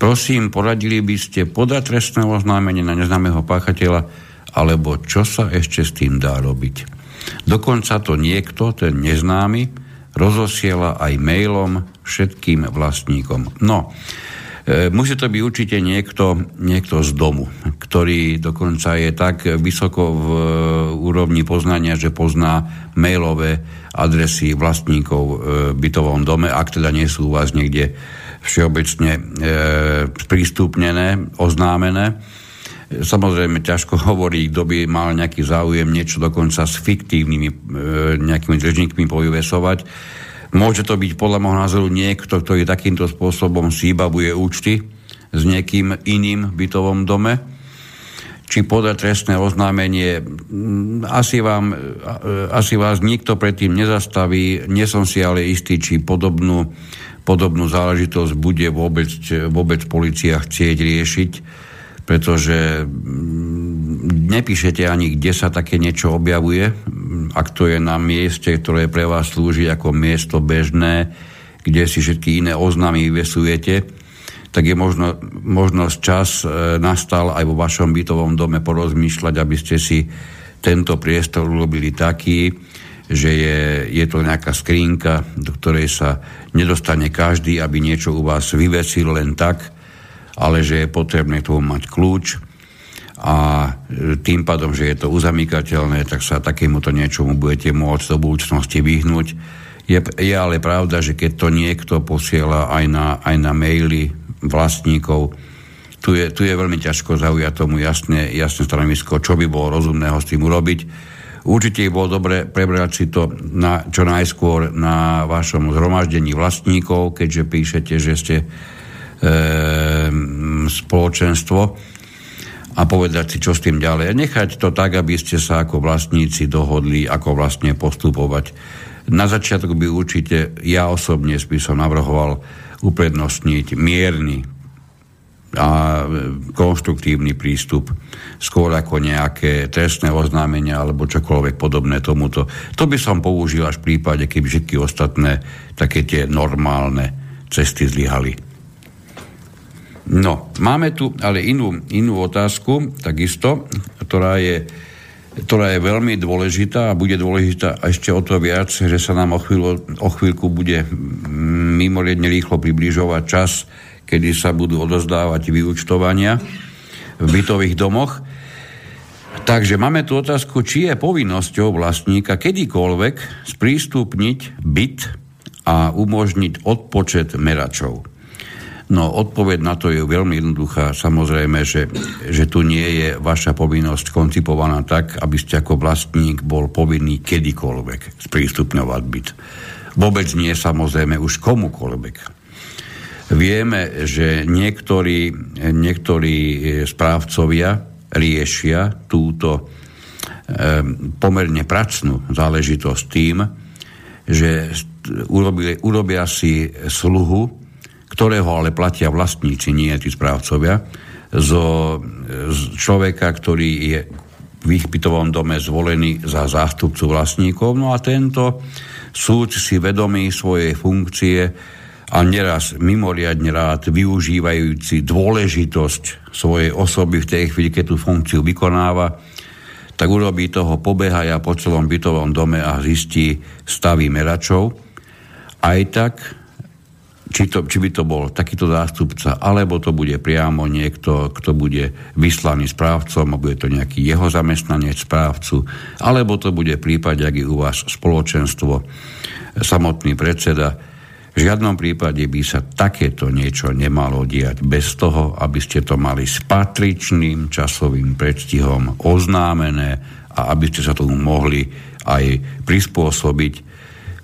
Prosím, poradili by ste podať trestné oznámenie na neznámeho páchateľa, alebo čo sa ešte s tým dá robiť. Dokonca to niekto, ten neznámy, rozosiela aj mailom všetkým vlastníkom. No, musí to byť určite niekto, niekto z domu, ktorý dokonca je tak vysoko v e, úrovni poznania, že pozná mailové adresy vlastníkov v bytovom dome, ak teda nie sú u vás niekde všeobecne e, sprístupnené, oznámené. Samozrejme, ťažko *laughs* hovorí, kto by mal nejaký záujem niečo dokonca s fiktívnymi e, nejakými držníkmi povyvesovať. Môže to byť podľa môjho názoru niekto, ktorý takýmto spôsobom si účty s niekým iným bytovom dome. Či podať trestné oznámenie, asi, vám, asi vás nikto predtým nezastaví. Nie som si ale istý, či podobnú, podobnú záležitosť bude vôbec, vôbec policia chcieť riešiť pretože nepíšete ani, kde sa také niečo objavuje, ak to je na mieste, ktoré pre vás slúži ako miesto bežné, kde si všetky iné oznámy vyvesujete, tak je možno, možnosť čas e, nastal aj vo vašom bytovom dome porozmýšľať, aby ste si tento priestor urobili taký, že je, je to nejaká skrínka, do ktorej sa nedostane každý, aby niečo u vás vyvesil len tak, ale že je potrebné tomu mať kľúč a e, tým pádom, že je to uzamykateľné, tak sa takémuto niečomu budete môcť do budúcnosti vyhnúť. Je, je ale pravda, že keď to niekto posiela aj na, aj na maily vlastníkov, tu je, tu je veľmi ťažko zaujať tomu jasné, jasné stanovisko, čo by bolo rozumného s tým urobiť. Určite by bolo dobre prebrať si to na, čo najskôr na vašom zhromaždení vlastníkov, keďže píšete, že ste e, spoločenstvo a povedať si, čo s tým ďalej. A nechať to tak, aby ste sa ako vlastníci dohodli, ako vlastne postupovať. Na začiatku by určite ja osobne by som navrhoval uprednostniť mierny a konštruktívny prístup skôr ako nejaké trestné oznámenia alebo čokoľvek podobné tomuto. To by som použil až v prípade, keby všetky ostatné také tie normálne cesty zlyhali. No, máme tu ale inú, inú otázku, takisto, ktorá je, ktorá je veľmi dôležitá a bude dôležitá ešte o to viac, že sa nám o, chvíľu, o chvíľku bude mimoriadne rýchlo približovať čas, kedy sa budú odozdávať vyučtovania v bytových domoch. Takže máme tu otázku, či je povinnosťou vlastníka kedykoľvek sprístupniť byt a umožniť odpočet meračov. No odpoveď na to je veľmi jednoduchá. Samozrejme, že, že tu nie je vaša povinnosť koncipovaná tak, aby ste ako vlastník bol povinný kedykoľvek sprístupňovať byt. Vôbec nie samozrejme už komukoľvek. Vieme, že niektorí, niektorí správcovia riešia túto e, pomerne pracnú záležitosť tým, že urobia, urobia si sluhu ktorého ale platia vlastníci, nie tí správcovia, zo, z človeka, ktorý je v ich bytovom dome zvolený za zástupcu vlastníkov. No a tento súd si vedomý svojej funkcie a neraz mimoriadne rád využívajúci dôležitosť svojej osoby v tej chvíli, keď tú funkciu vykonáva, tak urobí toho pobehaja po celom bytovom dome a zistí stavy meračov. Aj tak či, to, či by to bol takýto zástupca, alebo to bude priamo niekto, kto bude vyslaný správcom a bude to nejaký jeho zamestnanec správcu, alebo to bude prípade, ak je u vás spoločenstvo, samotný predseda. V žiadnom prípade by sa takéto niečo nemalo diať bez toho, aby ste to mali s patričným časovým predstihom oznámené a aby ste sa tomu mohli aj prispôsobiť.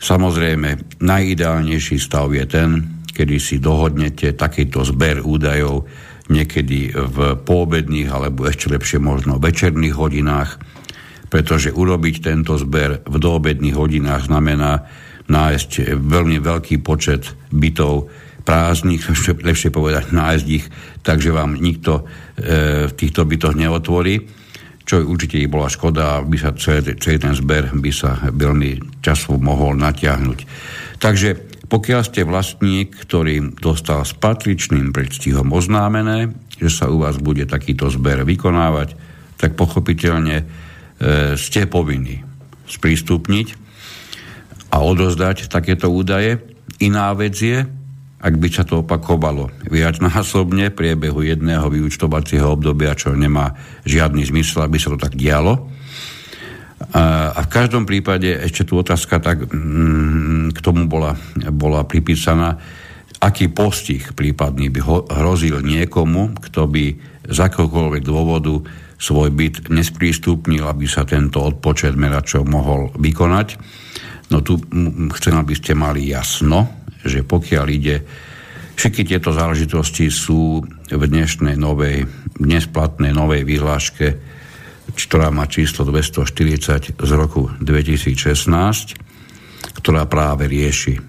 Samozrejme, najideálnejší stav je ten, kedy si dohodnete takýto zber údajov niekedy v poobedných alebo ešte lepšie možno večerných hodinách, pretože urobiť tento zber v doobedných hodinách znamená nájsť veľmi veľký počet bytov prázdnych, *laughs* lepšie povedať nájsť ich, takže vám nikto e, v týchto bytoch neotvorí, čo určite by bola škoda, aby sa celý, celý ten zber by sa veľmi časovo mohol natiahnuť. Takže pokiaľ ste vlastník, ktorý dostal s patričným predstihom oznámené, že sa u vás bude takýto zber vykonávať, tak pochopiteľne e, ste povinní sprístupniť a odozdať takéto údaje. Iná vec je, ak by sa to opakovalo viacnásobne v priebehu jedného vyučtovacieho obdobia, čo nemá žiadny zmysel, aby sa to tak dialo, a v každom prípade ešte tu otázka tak mm, k tomu bola, bola pripísaná, aký postih prípadný by hrozil niekomu, kto by z akokoľvek dôvodu svoj byt nesprístupnil, aby sa tento odpočet meračov mohol vykonať. No tu chcem, aby ste mali jasno, že pokiaľ ide, všetky tieto záležitosti sú v dnešnej novej, dnes platnej novej vyhláške ktorá má číslo 240 z roku 2016, ktorá práve rieši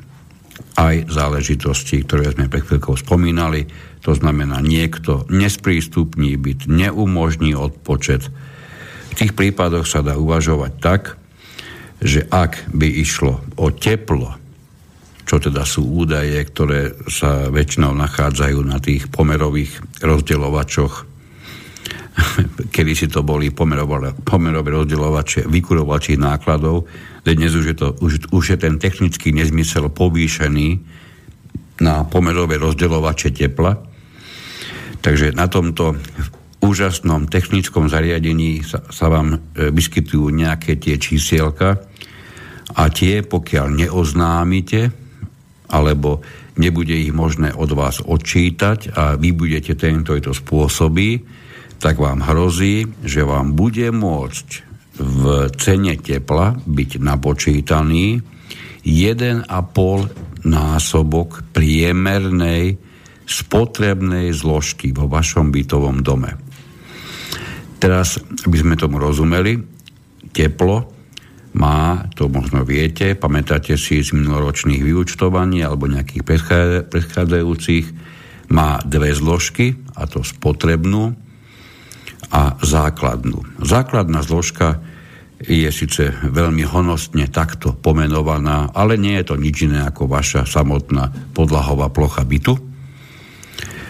aj záležitosti, ktoré sme pred chvíľkou spomínali. To znamená, niekto nesprístupní byt, neumožní odpočet. V tých prípadoch sa dá uvažovať tak, že ak by išlo o teplo, čo teda sú údaje, ktoré sa väčšinou nachádzajú na tých pomerových rozdeľovačoch kedy si to boli pomerové, pomerové rozdeľovače vykurovačích nákladov, dnes už je, to, už, už je ten technický nezmysel povýšený na pomerové rozdeľovače tepla. Takže na tomto úžasnom technickom zariadení sa, sa vám e, vyskytujú nejaké tie čísielka a tie, pokiaľ neoznámite, alebo nebude ich možné od vás odčítať a vy budete tento to spôsobí, tak vám hrozí, že vám bude môcť v cene tepla byť napočítaný 1,5 násobok priemernej spotrebnej zložky vo vašom bytovom dome. Teraz, aby sme tomu rozumeli, teplo má, to možno viete, pamätáte si z minuloročných vyučtovaní alebo nejakých predchádzajúcich, má dve zložky, a to spotrebnú a základnú. Základná zložka je síce veľmi honostne takto pomenovaná, ale nie je to nič iné ako vaša samotná podlahová plocha bytu.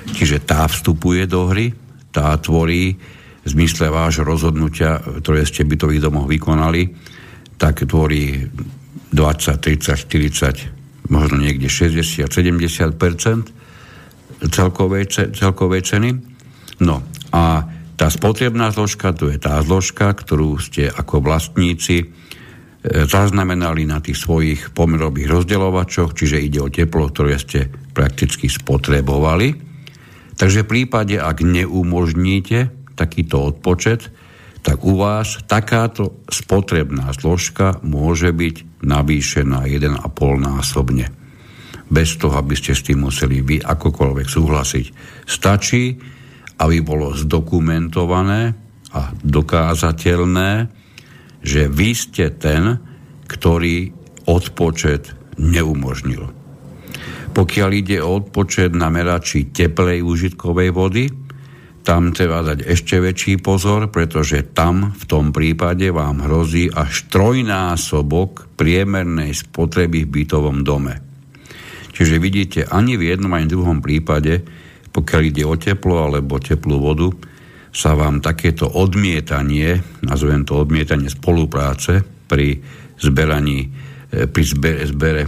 Čiže tá vstupuje do hry, tá tvorí v zmysle vášho rozhodnutia, ktoré ste bytových domoch vykonali, tak tvorí 20, 30, 40, možno niekde 60, 70 celkovej, celkovej ceny. No a tá spotrebná zložka, to je tá zložka, ktorú ste ako vlastníci e, zaznamenali na tých svojich pomerových rozdeľovačoch, čiže ide o teplo, ktoré ste prakticky spotrebovali. Takže v prípade, ak neumožníte takýto odpočet, tak u vás takáto spotrebná zložka môže byť navýšená 1,5 násobne. Bez toho, aby ste s tým museli vy akokoľvek súhlasiť. Stačí, aby bolo zdokumentované a dokázateľné, že vy ste ten, ktorý odpočet neumožnil. Pokiaľ ide o odpočet na merači teplej užitkovej vody, tam treba dať ešte väčší pozor, pretože tam v tom prípade vám hrozí až trojnásobok priemernej spotreby v bytovom dome. Čiže vidíte, ani v jednom, ani v druhom prípade, pokiaľ ide o teplo alebo teplú vodu, sa vám takéto odmietanie, nazvem to odmietanie spolupráce pri zberaní, e, pri zbere, zbere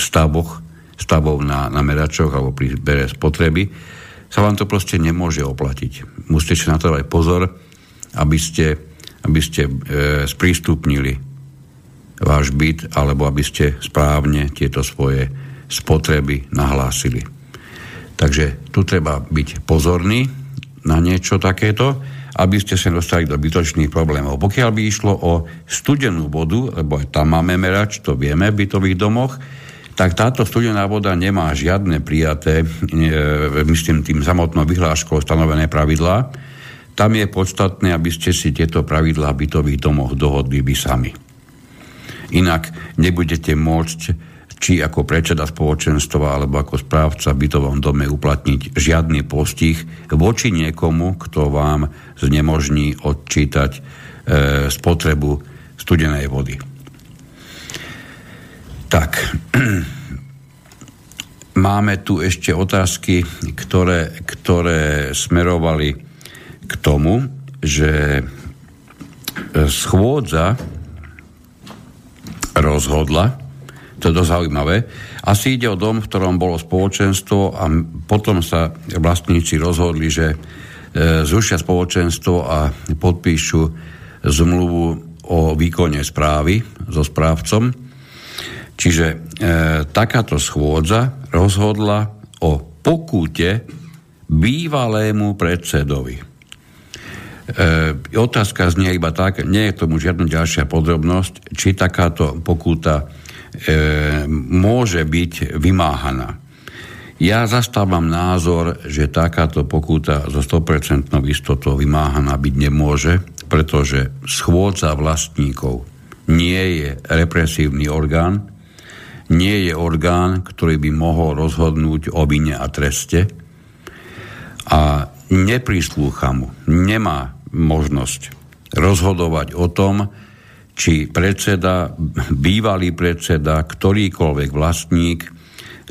stavoch, stavov na, na meračoch alebo pri zbere spotreby, sa vám to proste nemôže oplatiť. Musíte si na to dať pozor, aby ste, aby ste e, sprístupnili váš byt, alebo aby ste správne tieto svoje spotreby nahlásili. Takže tu treba byť pozorný na niečo takéto, aby ste sa dostali do bytočných problémov. Pokiaľ by išlo o studenú vodu, lebo tam máme merač, to vieme v bytových domoch, tak táto studená voda nemá žiadne prijaté, e, myslím tým samotnou vyhláškou stanovené pravidlá. Tam je podstatné, aby ste si tieto pravidlá v bytových domoch dohodli vy sami. Inak nebudete môcť či ako predseda spoločenstva alebo ako správca v bytovom dome uplatniť žiadny postih voči niekomu, kto vám znemožní odčítať e, spotrebu studenej vody. Tak, *clears throat* máme tu ešte otázky, ktoré, ktoré smerovali k tomu, že schôdza rozhodla, to je dosť zaujímavé, asi ide o dom, v ktorom bolo spoločenstvo a potom sa vlastníci rozhodli, že e, zrušia spoločenstvo a podpíšu zmluvu o výkone správy so správcom Čiže e, takáto schôdza rozhodla o pokúte bývalému predsedovi. E, otázka znie iba tak, nie je tomu žiadna ďalšia podrobnosť, či takáto pokúta e, môže byť vymáhaná. Ja zastávam názor, že takáto pokúta zo 100% istotou vymáhaná byť nemôže, pretože schôdza vlastníkov nie je represívny orgán, nie je orgán, ktorý by mohol rozhodnúť o vine a treste a neprislúcha mu, nemá možnosť rozhodovať o tom, či predseda, bývalý predseda, ktorýkoľvek vlastník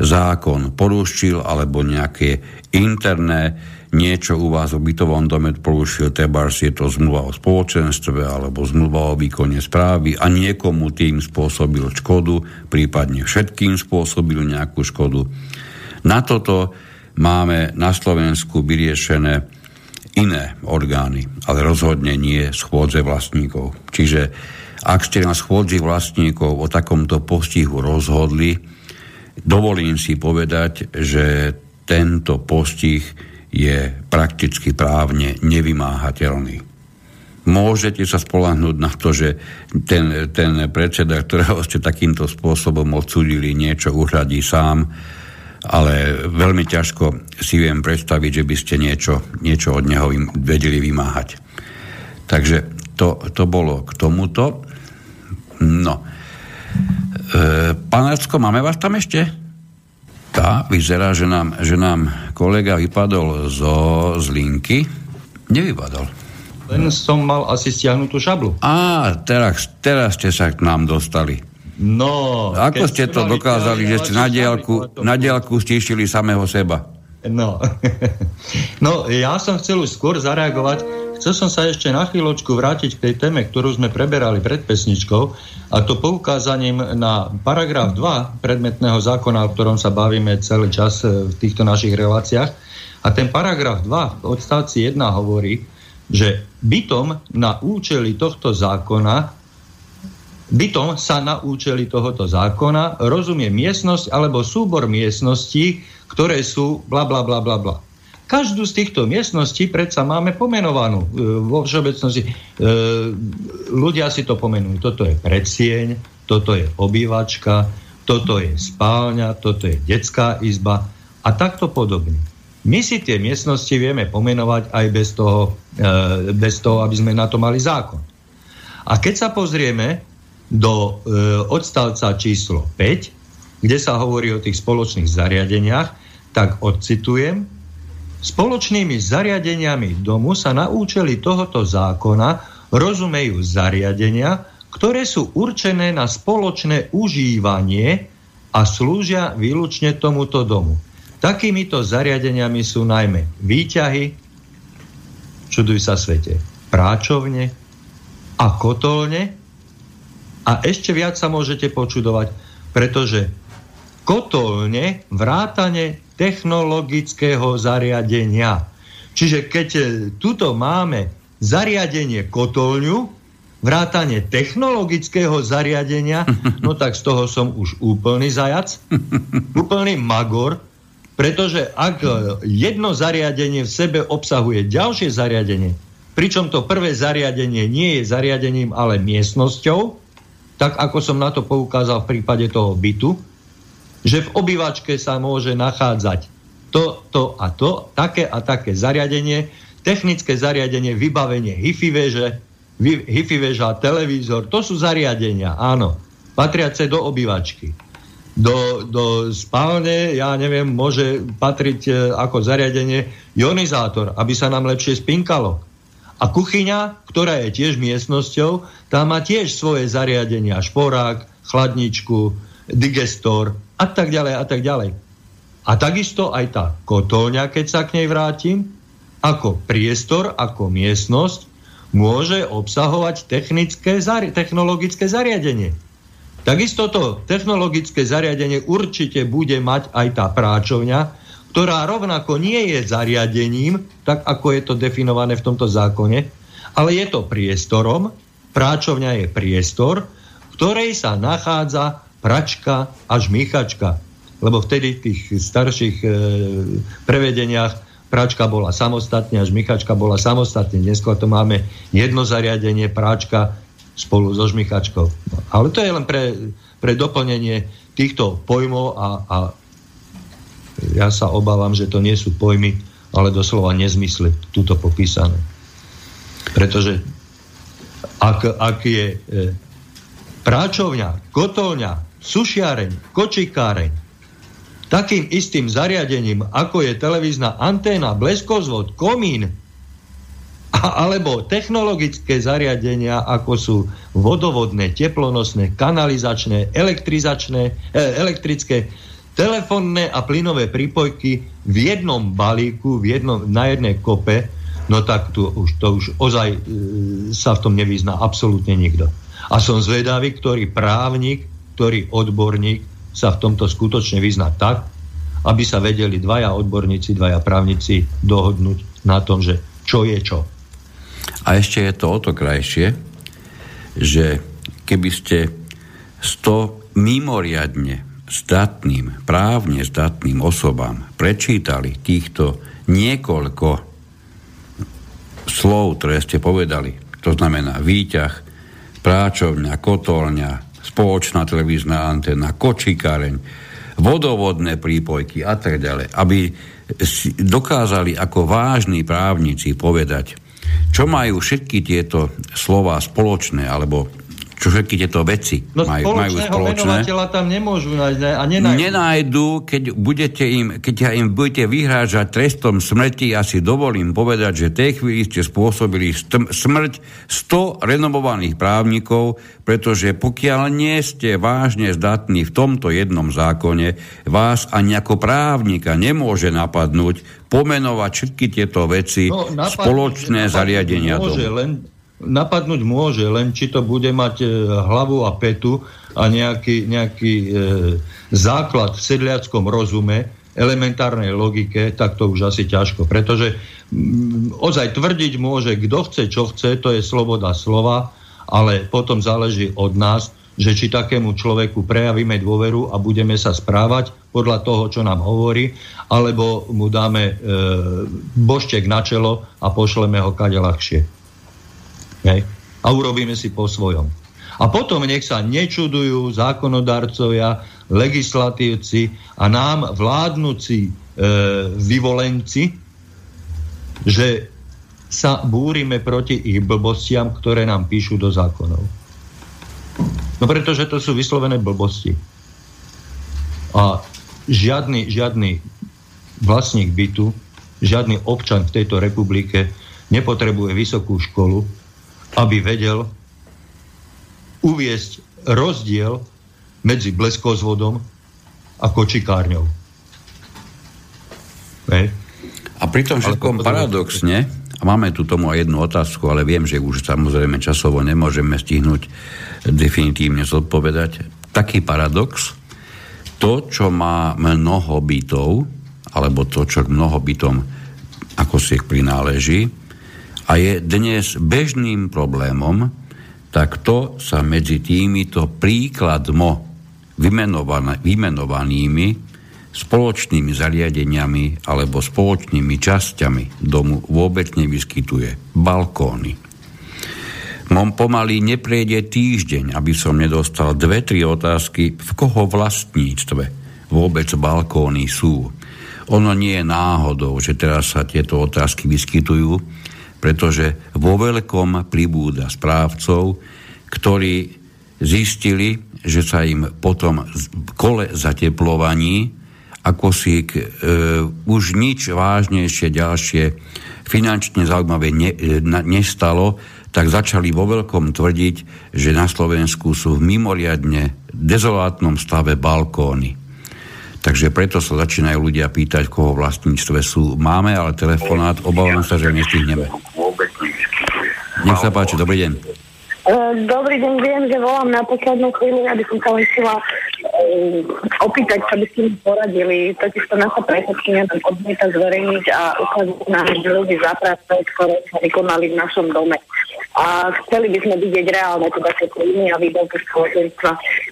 zákon porušil alebo nejaké interné niečo u vás v bytovom dome porušil, trebárs je to zmluva o spoločenstve alebo zmluva o výkone správy a niekomu tým spôsobil škodu, prípadne všetkým spôsobil nejakú škodu. Na toto máme na Slovensku vyriešené iné orgány, ale rozhodne nie schôdze vlastníkov. Čiže ak ste na schôdzi vlastníkov o takomto postihu rozhodli, dovolím si povedať, že tento postih je prakticky právne nevymáhateľný. Môžete sa spolahnúť na to, že ten, ten predseda, ktorého ste takýmto spôsobom odsudili, niečo uhradí sám, ale veľmi ťažko si viem predstaviť, že by ste niečo, niečo od neho vedeli vymáhať. Takže to, to bolo k tomuto. No. E, pán Acko, máme vás tam ešte? Tá, vyzerá, že nám, že nám kolega vypadol zo, z linky. Nevypadol. Len som mal asi stiahnutú šablu. Á, teraz, teraz ste sa k nám dostali. No. Ako ste to dokázali, že ste na diálku, na diálku stíšili samého seba? No. *laughs* no, ja som chcel už skôr zareagovať. Chcel som sa ešte na chvíľočku vrátiť k tej téme, ktorú sme preberali pred pesničkou, a to poukázaním na paragraf 2 predmetného zákona, o ktorom sa bavíme celý čas e, v týchto našich reláciách. A ten paragraf 2 v odstavci 1 hovorí, že bytom na účely tohto zákona Bytom sa na účely tohoto zákona rozumie miestnosť alebo súbor miestností, ktoré sú bla bla bla bla bla. Každú z týchto miestností predsa máme pomenovanú. E, vo všeobecnosti e, ľudia si to pomenujú. Toto je predsieň, toto je obývačka, toto je spálňa, toto je detská izba a takto podobne. My si tie miestnosti vieme pomenovať aj bez toho, e, bez toho aby sme na to mali zákon. A keď sa pozrieme do e, odstavca číslo 5, kde sa hovorí o tých spoločných zariadeniach, tak odcitujem. Spoločnými zariadeniami domu sa na účely tohoto zákona rozumejú zariadenia, ktoré sú určené na spoločné užívanie a slúžia výlučne tomuto domu. Takýmito zariadeniami sú najmä výťahy, čuduj sa svete, práčovne a kotolne, a ešte viac sa môžete počudovať, pretože kotolne vrátane technologického zariadenia. Čiže keď e, tuto máme zariadenie kotolňu, vrátane technologického zariadenia, *laughs* no tak z toho som už úplný zajac, *laughs* úplný magor, pretože ak e, jedno zariadenie v sebe obsahuje ďalšie zariadenie, pričom to prvé zariadenie nie je zariadením, ale miestnosťou, tak ako som na to poukázal v prípade toho bytu, že v obývačke sa môže nachádzať to, to a to, také a také zariadenie, technické zariadenie, vybavenie Hi-Fi veže, vi- Hi-Fi veža, televízor, to sú zariadenia, áno, patriace do obývačky. Do, do spálne, ja neviem, môže patriť e, ako zariadenie ionizátor, aby sa nám lepšie spinkalo. A kuchyňa, ktorá je tiež miestnosťou, tá má tiež svoje zariadenia, šporák, chladničku, digestor a tak ďalej a tak ďalej. A takisto aj tá kotolňa, keď sa k nej vrátim, ako priestor, ako miestnosť, môže obsahovať technické, technologické zariadenie. Takisto to technologické zariadenie určite bude mať aj tá práčovňa, ktorá rovnako nie je zariadením, tak ako je to definované v tomto zákone, ale je to priestorom, práčovňa je priestor, v ktorej sa nachádza pračka a žmýchačka. Lebo vtedy v tých starších e, prevedeniach práčka bola samostatne a žmýchačka bola samostatne. Dnes to máme jedno zariadenie, práčka spolu so žmýchačkou. No, ale to je len pre, pre doplnenie týchto pojmov a, a ja sa obávam, že to nie sú pojmy, ale doslova nezmysly tuto popísané. Pretože ak, ak je e, práčovňa, kotolňa, sušiareň, kočikáreň takým istým zariadením, ako je televízna anténa, bleskozvod, komín, a, alebo technologické zariadenia, ako sú vodovodné, teplonosné, kanalizačné, elektrizačné, e, elektrické, telefónne a plynové prípojky v jednom balíku, v jednom, na jednej kope, no tak tu už, to už ozaj e, sa v tom nevyzná absolútne nikto. A som zvedavý, ktorý právnik, ktorý odborník sa v tomto skutočne vyzná tak, aby sa vedeli dvaja odborníci, dvaja právnici dohodnúť na tom, že čo je čo. A ešte je to o to krajšie, že keby ste 100 mimoriadne zdatným, právne zdatným osobám prečítali týchto niekoľko slov, ktoré ste povedali, to znamená výťah, práčovňa, kotolňa, spoločná televízna anténa, kočikáreň, vodovodné prípojky a tak ďalej, aby dokázali ako vážni právnici povedať, čo majú všetky tieto slova spoločné, alebo čo všetky tieto veci No majú, majú spoločné. tam nemôžu nájsť ne- a nenájdu. Nenájdu, keď, budete im, keď im budete vyhrážať trestom smrti, ja si dovolím povedať, že v tej chvíli ste spôsobili st- smrť 100 renomovaných právnikov, pretože pokiaľ nie ste vážne zdatní v tomto jednom zákone, vás ani ako právnika nemôže napadnúť pomenovať všetky tieto veci No, napadnúť- spoločné napadnúť zariadenia môže, domu. len, napadnúť môže, len či to bude mať e, hlavu a petu a nejaký, nejaký e, základ v sedliackom rozume, elementárnej logike, tak to už asi ťažko. Pretože mm, ozaj tvrdiť môže, kto chce, čo chce, to je sloboda slova, ale potom záleží od nás, že či takému človeku prejavíme dôveru a budeme sa správať podľa toho, čo nám hovorí, alebo mu dáme e, boštek na čelo a pošleme ho kade ľahšie. Hej. A urobíme si po svojom. A potom nech sa nečudujú zákonodarcovia, legislatívci a nám vládnuci e, vyvolenci, že sa búrime proti ich blbostiam, ktoré nám píšu do zákonov. No pretože to sú vyslovené blbosti. A žiadny, žiadny vlastník bytu, žiadny občan v tejto republike nepotrebuje vysokú školu, aby vedel uviesť rozdiel medzi bleskozvodom a kočikárňou. Hej. A pri tom všetkom paradoxne, a máme tu tomu aj jednu otázku, ale viem, že už samozrejme časovo nemôžeme stihnúť definitívne zodpovedať. Taký paradox, to, čo má mnoho bytov, alebo to, čo mnoho bytom ako si ich prináleží, a je dnes bežným problémom, tak to sa medzi týmito príkladmo vymenovanými spoločnými zariadeniami alebo spoločnými časťami domu vôbec nevyskytuje. Balkóny. Mom pomaly neprejde týždeň, aby som nedostal dve, tri otázky, v koho vlastníctve vôbec balkóny sú. Ono nie je náhodou, že teraz sa tieto otázky vyskytujú, pretože vo veľkom pribúda správcov, ktorí zistili, že sa im potom kole zateplovaní ako si e, už nič vážnejšie ďalšie finančne zaujímavé ne, e, na, nestalo, tak začali vo veľkom tvrdiť, že na Slovensku sú v mimoriadne dezolátnom stave balkóny. Takže preto sa začínajú ľudia pýtať, koho vlastníctve sú. Máme ale telefonát, obávam sa, že nestihneme. Nech sa páči, dobrý deň. E, Dobrý deň, viem, že volám na poslednú chvíľu, aby som sa len opýtať, čo by ste mi poradili. Totiž to naša predsedkynia tam odmieta zverejniť a ukázať nám ľudí za práce, ktoré sa vykonali v našom dome. A chceli by sme vidieť reálne teda tie príjmy a výdavky spoločenstva.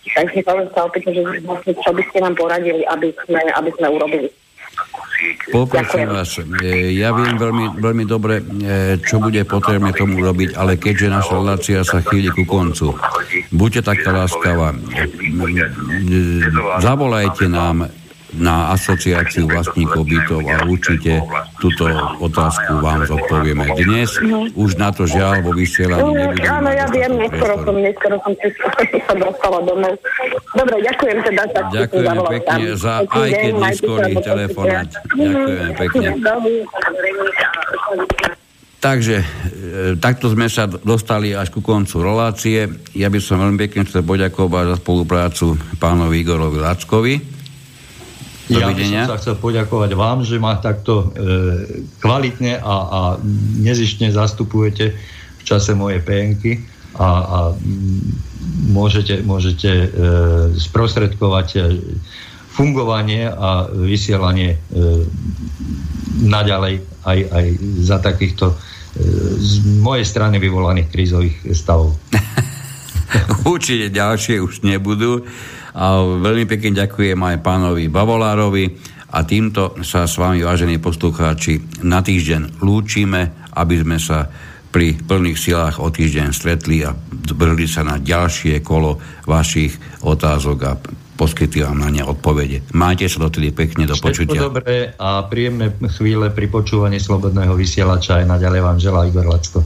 Takže sa opýtať, že vlastne, čo by ste nám poradili, aby sme, aby sme urobili. Poprosím vás, e, ja viem veľmi, veľmi dobre, e, čo bude potrebné tomu robiť, ale keďže naša relácia sa chýli ku koncu, buďte taká láskavá, e, e, zavolajte nám na asociáciu vlastníkov bytov a určite túto otázku vám zodpovieme. Dnes už na to žiaľ vo vysielaní No, nebudeme áno, ja viem, neskoro som, neskoro som sa dostala domov. Dobre, ďakujem teda. zavolám pekne za aj keď neskorý telefonát. Ďakujeme pekne. Takže e, takto sme sa dostali až ku koncu relácie. Ja by som veľmi pekne chcel poďakovať za spoluprácu pánovi Igorovi Lackovi. Ja by som sa chcel poďakovať vám, že ma takto e, kvalitne a, a nezištne zastupujete v čase mojej PNky a, a mm, môžete, môžete e, sprostredkovať e, fungovanie a vysielanie e, naďalej aj, aj za takýchto e, z mojej strany vyvolaných krízových stavov. *laughs* Určite ďalšie už nebudú. A veľmi pekne ďakujem aj pánovi Bavolárovi a týmto sa s vami, vážení poslucháči, na týždeň lúčime, aby sme sa pri plných silách o týždeň stretli a zbrli sa na ďalšie kolo vašich otázok a poskytli vám na ne odpovede. Máte sa dotedy pekne do Všetko počutia. dobré a príjemné chvíle pri počúvaní Slobodného vysielača aj naďalej vám želá Igor Lacko.